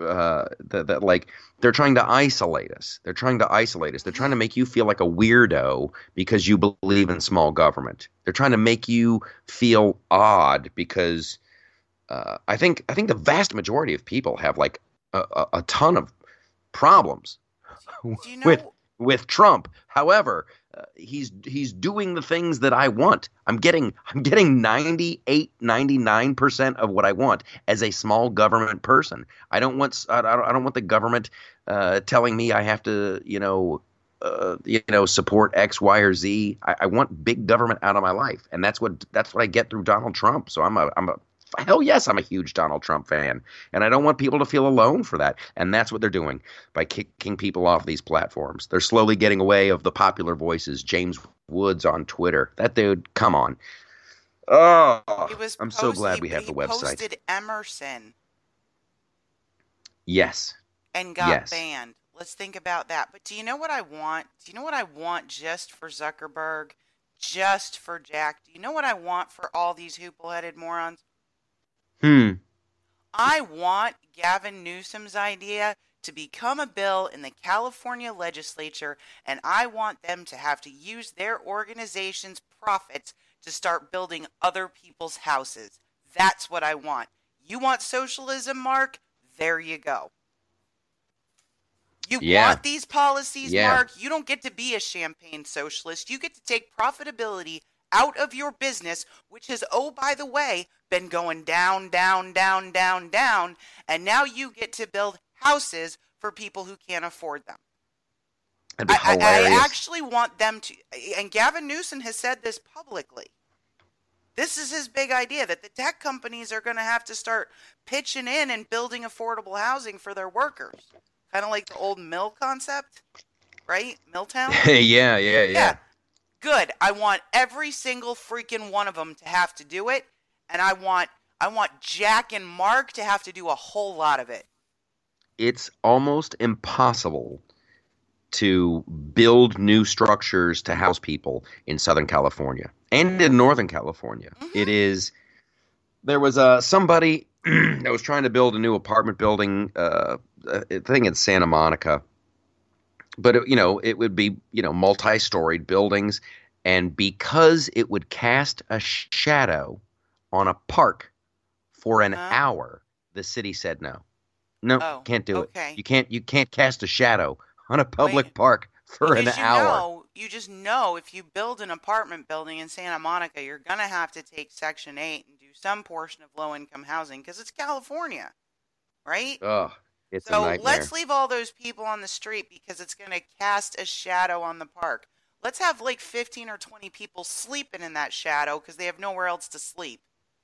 uh, that, that like they're trying to isolate us they're trying to isolate us they're trying to make you feel like a weirdo because you believe in small government they're trying to make you feel odd because uh, I think I think the vast majority of people have like a, a, a ton of problems you know? with with Trump. However, uh, he's he's doing the things that I want. I'm getting I'm getting 98 99% of what I want as a small government person. I don't want I don't, I don't want the government uh, telling me I have to, you know, uh, you know, support X, Y, or Z. I, I want big government out of my life, and that's what that's what I get through Donald Trump. So I'm a I'm a hell yes, I'm a huge Donald Trump fan, and I don't want people to feel alone for that. And that's what they're doing by kicking people off these platforms. They're slowly getting away of the popular voices. James Woods on Twitter, that dude, come on. Oh, He was I'm so post- glad he- we have he the website. posted Emerson Yes, and got Yes. banned. Let's think about that. But do you know what I want? Do you know what I want just for Zuckerberg? Just for Jack? Do you know what I want for all these hoople headed morons? Hmm. I want Gavin Newsom's idea to become a bill in the California legislature, and I want them to have to use their organization's profits to start building other people's houses. That's what I want. You want socialism, Mark? There you go. You Yeah. want these policies, Yeah. Mark? You don't get to be a champagne socialist. You get to take profitability out of your business, which has, oh, by the way, been going down, down, down, down, down. And now you get to build houses for people who can't afford them. I, I. I actually want them to, and Gavin Newsom has said this publicly. This is his big idea that the tech companies are going to have to start pitching in and building affordable housing for their workers. Kind of like the old mill concept, right? Milltown? yeah, yeah, yeah. Good. I want every single freaking one of them to have to do it, and I want I want Jack and Mark to have to do a whole lot of it. it's almost impossible to build new structures to house people in Southern California and in Northern California. Mhm. It is there was uh, somebody that was trying to build a new apartment building uh, a thing in Santa Monica, but it, you know it would be you know multi-storied buildings, and because it would cast a sh- shadow on a park for an Uh-huh. hour, the city said no. No, Oh, can't do okay. it. You can't. You can't cast a shadow on a public Wait. park for an you hour. know, you just know if you build an apartment building in Santa Monica, you're gonna have to take Section Eight and do some portion of low-income housing because it's California, right? Ugh, it's so let's leave all those people on the street because it's gonna cast a shadow on the park. Let's have like 15 or 20 people sleeping in that shadow because they have nowhere else to sleep.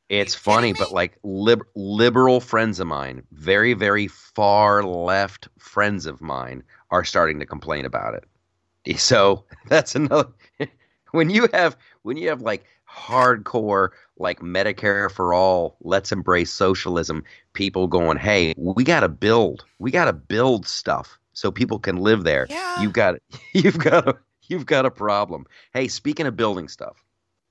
it's funny, but like lib- liberal friends of mine, very very far left friends of mine, are starting to complain about it. So that's another. when you have when you have like hardcore like Medicare for all, let's embrace socialism. People going, hey, we got to build, we got to build stuff so people can live there. Yeah. You've got you've got a you've got a problem. Hey, speaking of building stuff,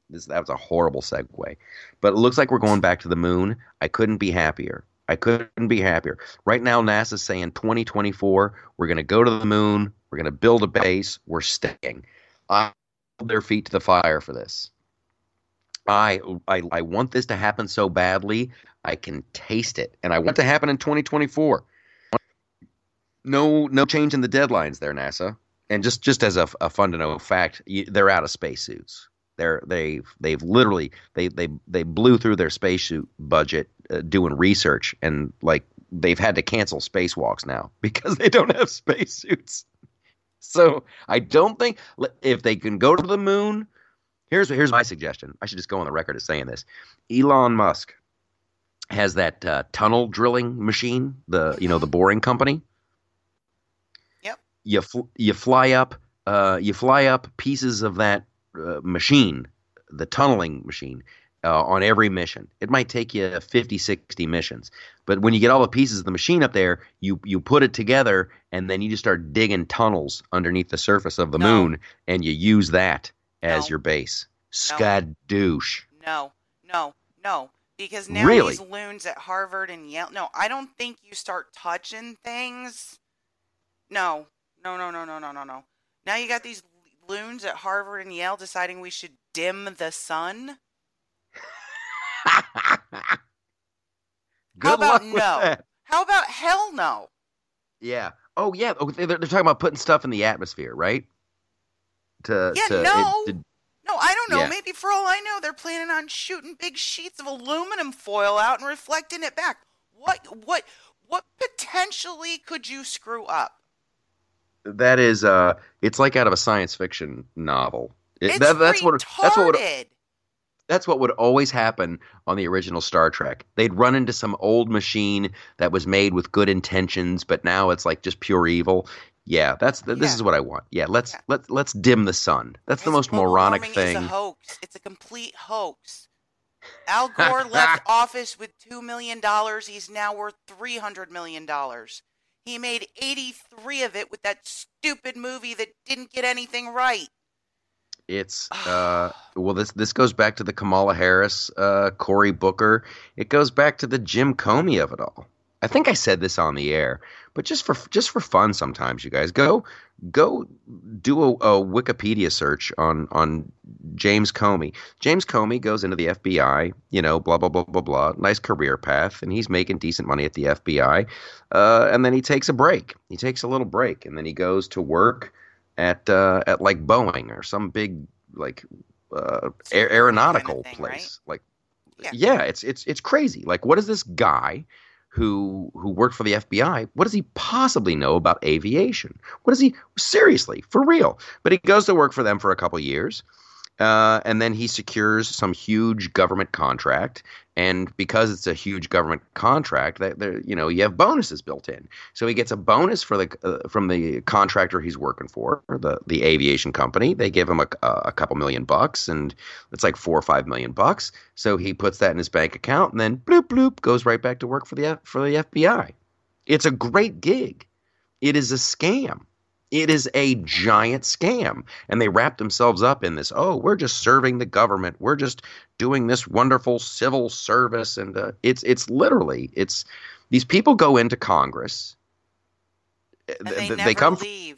this that was a horrible segue, but it looks like we're going back to the moon. I couldn't be happier. I couldn't be happier. Right now, NASA's saying 2024, we're going to go to the moon. We're going to build a base. We're staying. I hold their feet to the fire for this. I, I I want this to happen so badly. I can taste it, and I want it to happen in 2024. No, no change in the deadlines there, NASA. And just just as a, a fun to know fact, you, they're out of spacesuits. They're they they've literally they they they blew through their spacesuit budget uh, doing research, and like they've had to cancel spacewalks now because they don't have spacesuits. So I don't think if they can go to the moon. Here's here's my suggestion. I should just go on the record as saying this. Elon Musk has that uh, tunnel drilling machine, the you know the boring company. Yep. You fl- you fly up uh, you fly up pieces of that uh, machine, the tunneling machine, uh, on every mission. It might take you 50, 60 missions, but when you get all the pieces of the machine up there, you you put it together, and then you just start digging tunnels underneath the surface of the No. moon, and you use that as No. your base. Skadoosh. No, no, no. Because now Really? these loons at Harvard and Yale. No, I don't think you start touching things. No, no, no, no, no, no, no, no. Now you got these loons at Harvard and Yale deciding we should dim the sun. Good How about no? that. How about hell no? Yeah. Oh yeah. Oh, they're, they're talking about putting stuff in the atmosphere, right? To Yeah, to, no. it- to- No, I don't know. Yeah. Maybe for all I know, they're planning on shooting big sheets of aluminum foil out and reflecting it back. What what what potentially could you screw up? that is uh, it's like out of a science fiction novel. It- It's that- that's what that's what would, that's what would always happen on the original Star Trek. They'd run into some old machine that was made with good intentions, but now it's like just pure evil. Yeah, that's this Yeah. is what I want. Yeah, let's Yeah. let's let's dim the sun. That's the most moronic thing. It's a hoax. It's a complete hoax. Al Gore left office with two million dollars. He's now worth three hundred million dollars. He made eighty-three of it with that stupid movie that didn't get anything right. It's uh well this this goes back to the Kamala Harris, uh Cory Booker. It goes back to the Jim Comey of it all. I think I said this on the air, but just for just for fun sometimes you guys go go do a, a Wikipedia search on on James Comey. James Comey goes into the FBI, you know, blah blah blah blah blah. Nice career path and he's making decent money at the FBI. Uh and then he takes a break. He takes a little break and then he goes to work at uh, at like Boeing or some big like uh, aer- aeronautical thing, place. Like, Yeah. yeah. it's it's it's crazy. Like, what is this guy who who worked for the FBI? What does he possibly know about aviation? What does he seriously for real? But he goes to work for them for a couple years. Uh, and then he secures some huge government contract, and because it's a huge government contract, that you know, you have bonuses built in. So he gets a bonus for the uh, from the contractor he's working for, the the aviation company. They give him a, a couple million bucks, and it's like four or five million bucks. So he puts that in his bank account, and then bloop bloop goes right back to work for the for the FBI. It's a great gig. It is a scam. It is a giant scam. And they wrap themselves up in this, oh, we're just serving the government. We're just doing this wonderful civil service. And uh, it's it's literally, it's these people go into Congress. And Th- they th- never come leave.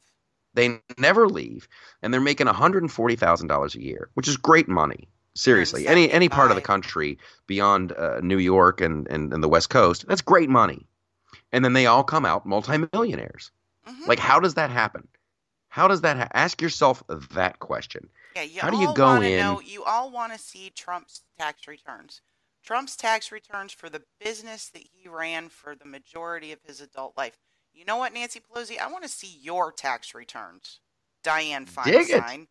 they never leave and they're making $140,000 a year, which is great money. Seriously, any any part of the country beyond uh, New York and, and, and the West Coast, that's great money. And then they all come out multimillionaires. Mhm. Like, how does that happen? How does that ha- ask yourself that question? Yeah, you How do you go in- Know, you all want to see Trump's tax returns. Trump's tax returns for the business that he ran for the majority of his adult life. You know what, Nancy Pelosi? I want to see your tax returns. Dianne Feinstein,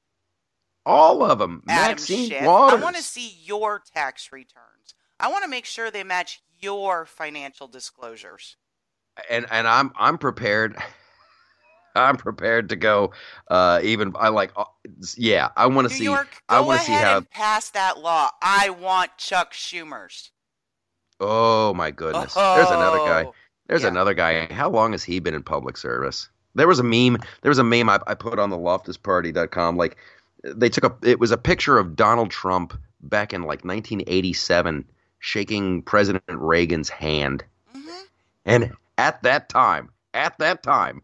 All of them. Adam Maxine Schiff. Waters. I want to see your tax returns. I want to make sure they match your financial disclosures. and and I'm I'm prepared. I'm prepared to go. Uh, even I like. Uh, yeah, I want to see. York, I wanna see how- pass that law. I want Chuck Schumer's. Oh my goodness! There's another guy. Oh. There's Yeah. another guy. How long has he been in public service? There was a meme. There was a meme I, I put on the loftusparty.com. Like they took a. It was a picture of Donald Trump back in like 1987, shaking President Reagan's hand. Mhm. And at that time, at that time,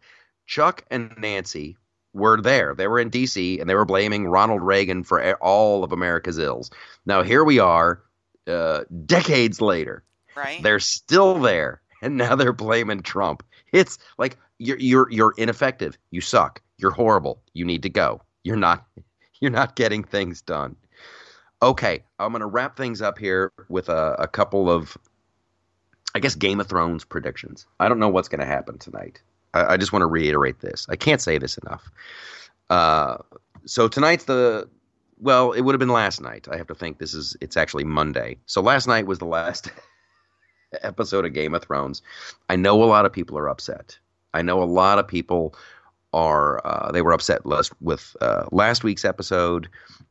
Chuck and Nancy were there. They were in D.C. and they were blaming Ronald Reagan for all of America's ills. Now here we are, uh, decades later. Right? They're still there, and now they're blaming Trump. It's like you're you're you're ineffective. You suck. You're horrible. You need to go. You're not you're not getting things done. Okay, I'm gonna wrap things up here with a, a couple of, I guess, Game of Thrones predictions. I don't know what's gonna happen tonight. I, I just want to reiterate this. I can't say this enough. Uh, so tonight's the well, it would have been last night. I have to think this is it's actually Monday. So last night was the last episode of Game of Thrones. I know a lot of people are upset. I know a lot of people are uh, they were upset last, with uh, last week's episode,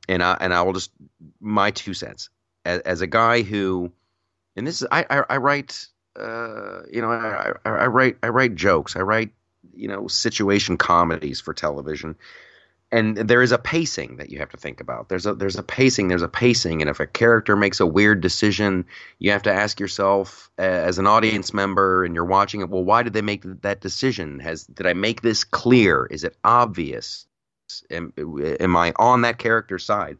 and I and I will just my two cents as, as a guy who, and this is I I, I write uh, you know I, I, I write I write jokes I write you know situation comedies for television and there is a pacing that you have to think about. There's a there's a pacing. There's a pacing, and if a character makes a weird decision, you have to ask yourself uh, as an audience member, and you're watching it. Well, why did they make that decision? Has did I make this clear? Is it obvious? Am, am I on that character's side?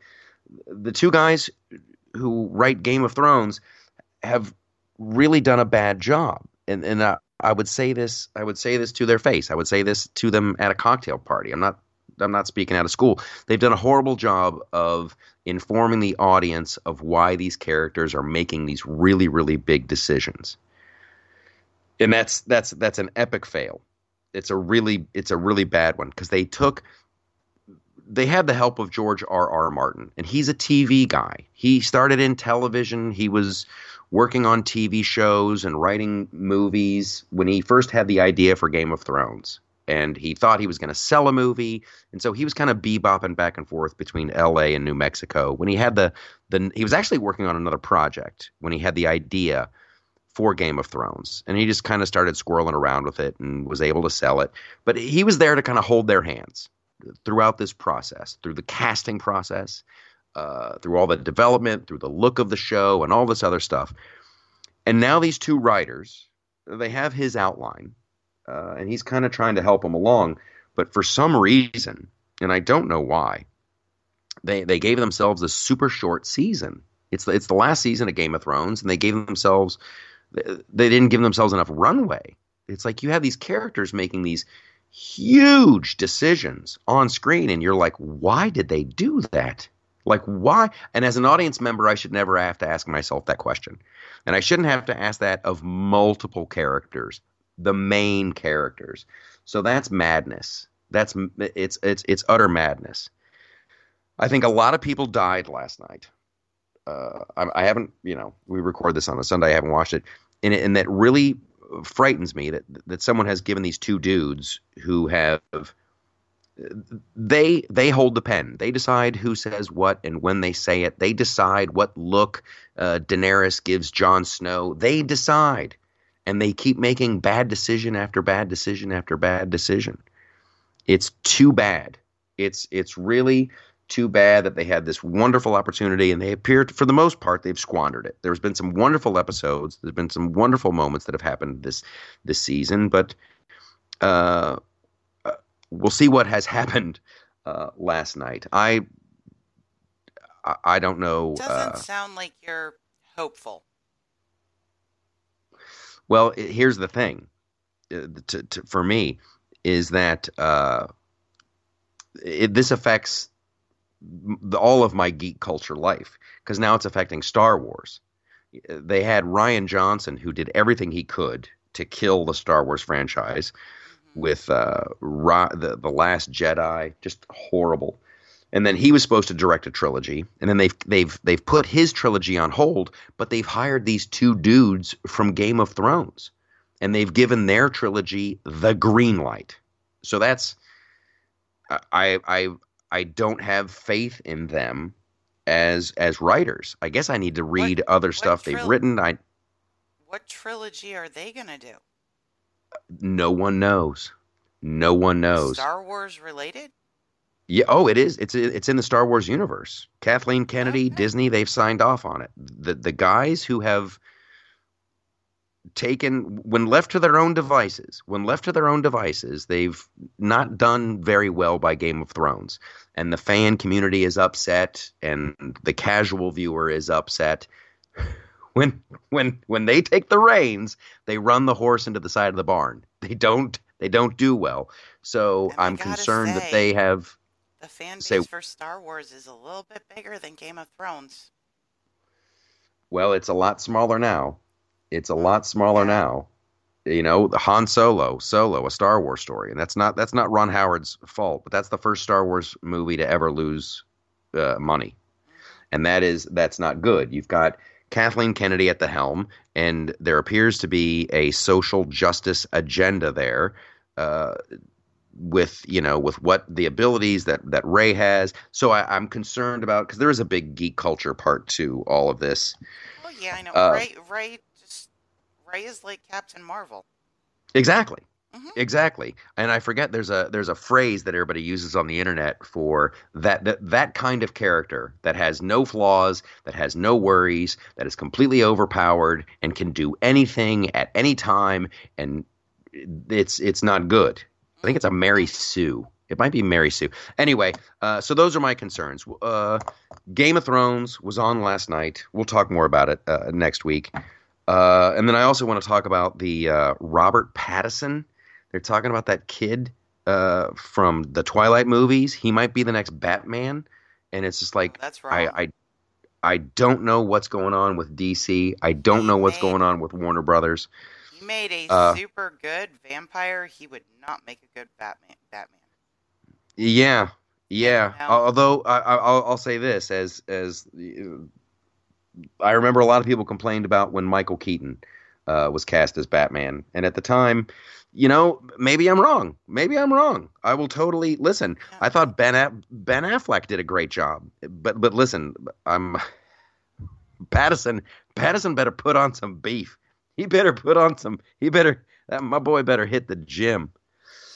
The two guys who write Game of Thrones have really done a bad job. And and I, I would say this I would say this to their face. I would say this to them at a cocktail party. I'm not I'm not speaking out of school. They've done a horrible job of informing the audience of why these characters are making these really really big decisions. And that's that's that's an epic fail. It's a really it's a really bad one because they took they had the help of George R. R. Martin, and he's a TV guy. He started in television. He was working on TV shows and writing movies when he first had the idea for Game of Thrones. And he thought he was going to sell a movie, and so he was kind of bebopping back and forth between L.A. and New Mexico. When he had the the he was actually working on another project when he had the idea for Game of Thrones, and he just kind of started squirreling around with it and was able to sell it. But he was there to kind of hold their hands throughout this process, through the casting process, uh, through all the development, through the look of the show, and all this other stuff. And now these two writers, they have his outline, uh, and he's kind of trying to help them along. But for some reason, and I don't know why, they they gave themselves a super short season. It's the, it's the last season of Game of Thrones, and they gave themselves they didn't give themselves enough runway. It's like you have these characters making these huge decisions on screen and you're like why did they do that like why? And as an audience member i should never have to ask myself that question. And i shouldn't have to ask that of multiple characters the main characters. So that's madness. That's it's it's it's utter madness. I think a lot of people died last night. Uh, I, I haven't you know we record this on a sunday i haven't watched it. And, and that really frightens me that that someone has given these two dudes who have they they hold the pen. They decide who says what and when they say it. They decide what look uh, Daenerys gives Jon Snow. They decide, and they keep making bad decision after bad decision after bad decision. It's too bad. It's it's really too bad that they had this wonderful opportunity and they appear to, for the most part they've squandered it. There's been some wonderful episodes. There's been some wonderful moments that have happened this this season, but uh, we'll see what has happened uh, last night. I I, don't know. Doesn't uh, sound like you're hopeful. Well, it, here's the thing. Uh, to, to, for me, is that uh, it, this affects the, all of my geek culture life because now it's affecting Star Wars. They had Rian Johnson who did everything he could to kill the Star Wars franchise. With uh, Ra- the the Last Jedi, just horrible. And then he was supposed to direct a trilogy, and then they've they've they've put his trilogy on hold, but they've hired these two dudes from Game of Thrones, and they've given their trilogy the green light. So that's I I I don't have faith in them as as writers. I guess I need to read what, other stuff they've written. I What trilogy are they going to do? No one knows. No one knows. Star Wars related? Yeah, oh, it is. It's it's in the Star Wars universe. Kathleen Kennedy, okay. Disney, they've signed off on it. The the guys who have taken when left to their own devices when left to their own devices they've not done very well by game of thrones and the fan community is upset and the casual viewer is upset when when when they take the reins they run the horse into the side of the barn. They don't they don't do well. So i'm concerned say, that they have the fan base say, for star wars is a little bit bigger than game of thrones. Well it's a lot smaller now. It's a lot smaller now. You know, the Han Solo, Solo, a Star Wars story, and that's not that's not Ron Howard's fault, but that's the first Star Wars movie to ever lose uh, money, and that is that's not good. You've got Kathleen Kennedy at the helm, and there appears to be a social justice agenda there. Uh, with you know with what the abilities that that Rey has, so I, am concerned about because there is a big geek culture part to all of this. Well, yeah, I know. Uh, Ray Rey Rey is like Captain Marvel. Exactly. Mm-hmm. Exactly. And I forget there's a there's a phrase that everybody uses on the internet for that, that that kind of character that has no flaws, that has no worries, that is completely overpowered and can do anything at any time and it's it's not good. I think it's a Mary Sue. It might be Mary Sue. Anyway, uh, so those are my concerns. Uh, Game of Thrones was on last night. We'll talk more about it uh, next week. Uh, and then I also want to talk about the uh, Robert Pattinson. They're talking about that kid uh, from the Twilight movies. He might be the next Batman, and it's just like That's wrong. I, I I don't know what's going on with DC. I don't know what's Man. going on with Warner Brothers. he made a uh, super good vampire. He would not make a good Batman. Batman. Yeah, yeah. No. Although I, I, I'll, I'll say this as as uh, I remember a lot of people complained about when Michael Keaton uh, was cast as Batman, and at the time, you know, maybe I'm wrong. Maybe I'm wrong. I will totally listen. I thought Ben A- Ben Affleck did a great job, but but listen, I'm Pattinson. Pattinson better put on some beef. He better put on some. He better. That, my boy better hit the gym.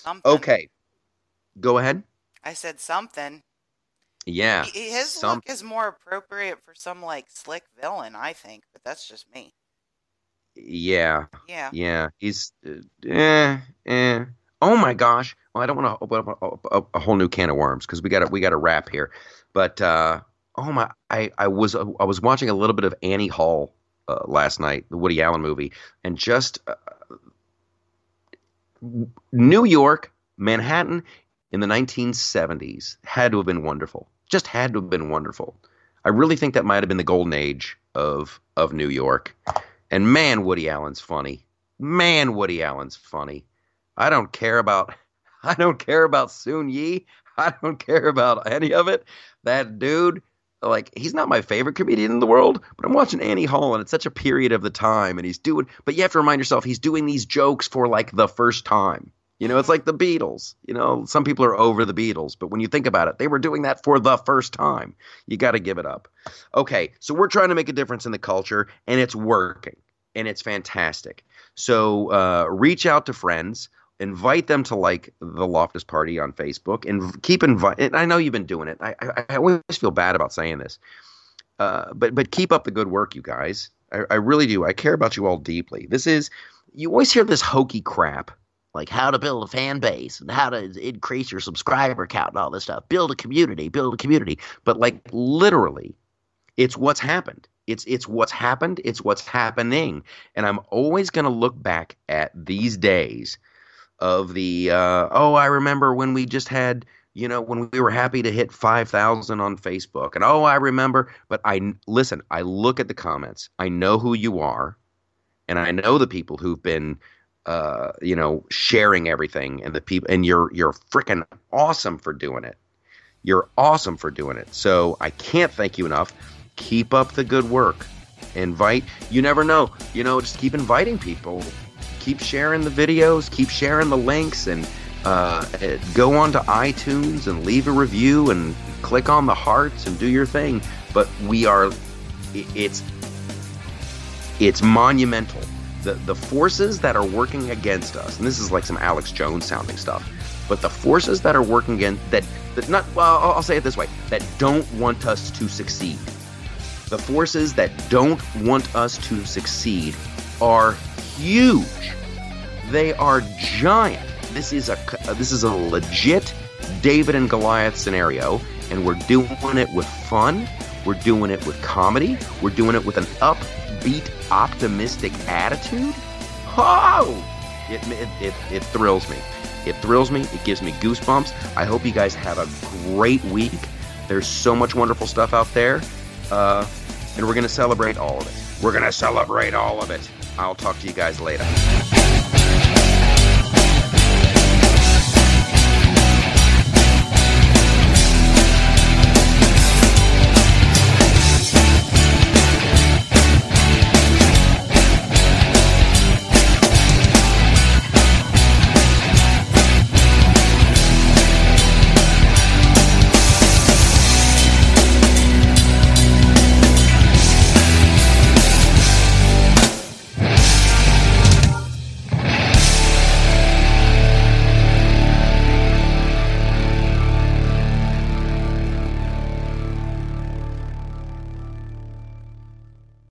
Something. Okay, go ahead. I said something. Yeah. His some- look is more appropriate for some like slick villain, I think, but that's just me. Yeah, Yeah. yeah. He's uh, eh, eh. Oh my gosh. Well, I don't want to open up a, a, a whole new can of worms because we got we got to wrap here. But uh, oh my, I I was uh, I was watching a little bit of Annie Hall uh, last night, the Woody Allen movie, and just uh, New York, Manhattan in the 1970s had to have been wonderful. Just had to have been wonderful. I really think that might have been the golden age of of New York. And man, Woody Allen's funny. Man, Woody Allen's funny. I don't care about I don't care about Soon Yi. I don't care about any of it. That dude, like, he's not my favorite comedian in the world, but I'm watching Annie Hall and it's such a period of the time and he's doing but you have to remind yourself he's doing these jokes for like the first time. You know, it's like the Beatles. You know, some people are over the Beatles, but when you think about it, they were doing that for the first time. You got to give it up. Okay, so we're trying to make a difference in the culture, and it's working, and it's fantastic. So uh, reach out to friends, invite them to like the Loftus Party on Facebook, and keep inviting. I know you've been doing it. I, I, I always feel bad about saying this, uh, but but keep up the good work, you guys. I, I really do. I care about you all deeply. This is you always hear this hokey crap like how to build a fan base and how to increase your subscriber count and all this stuff. Build a community, build a community. But like literally, it's what's happened. It's it's what's happened. It's what's happening. And I'm always going to look back at these days of the uh, oh, I remember when we just had you know when we were happy to hit 5000 on Facebook and oh I remember but I listen I look at the comments I know who you are and I know the people who've been uh, you know, sharing everything and the people and you're you're freaking awesome for doing it. You're awesome for doing it. So I can't thank you enough. Keep up the good work. Invite. You never know. You know, just keep inviting people. Keep sharing the videos. Keep sharing the links and uh, eh, go on to iTunes and leave a review and click on the hearts and do your thing. But we are. It's it's monumental. The the forces that are working against us, and this is like some Alex Jones sounding stuff, but the forces that are working against that that not well, I'll, say it this way, that don't want us to succeed. The forces that don't want us to succeed are huge. They are giant. This is a this is a legit David and Goliath scenario, and we're doing it with fun. We're doing it with comedy. We're doing it with an upbeat, optimistic attitude. Oh, it, it, it, it thrills me. It thrills me. It gives me goosebumps. I hope you guys have a great week. There's so much wonderful stuff out there. Uh, and we're going to celebrate all of it. We're going to celebrate all of it. I'll talk to you guys later.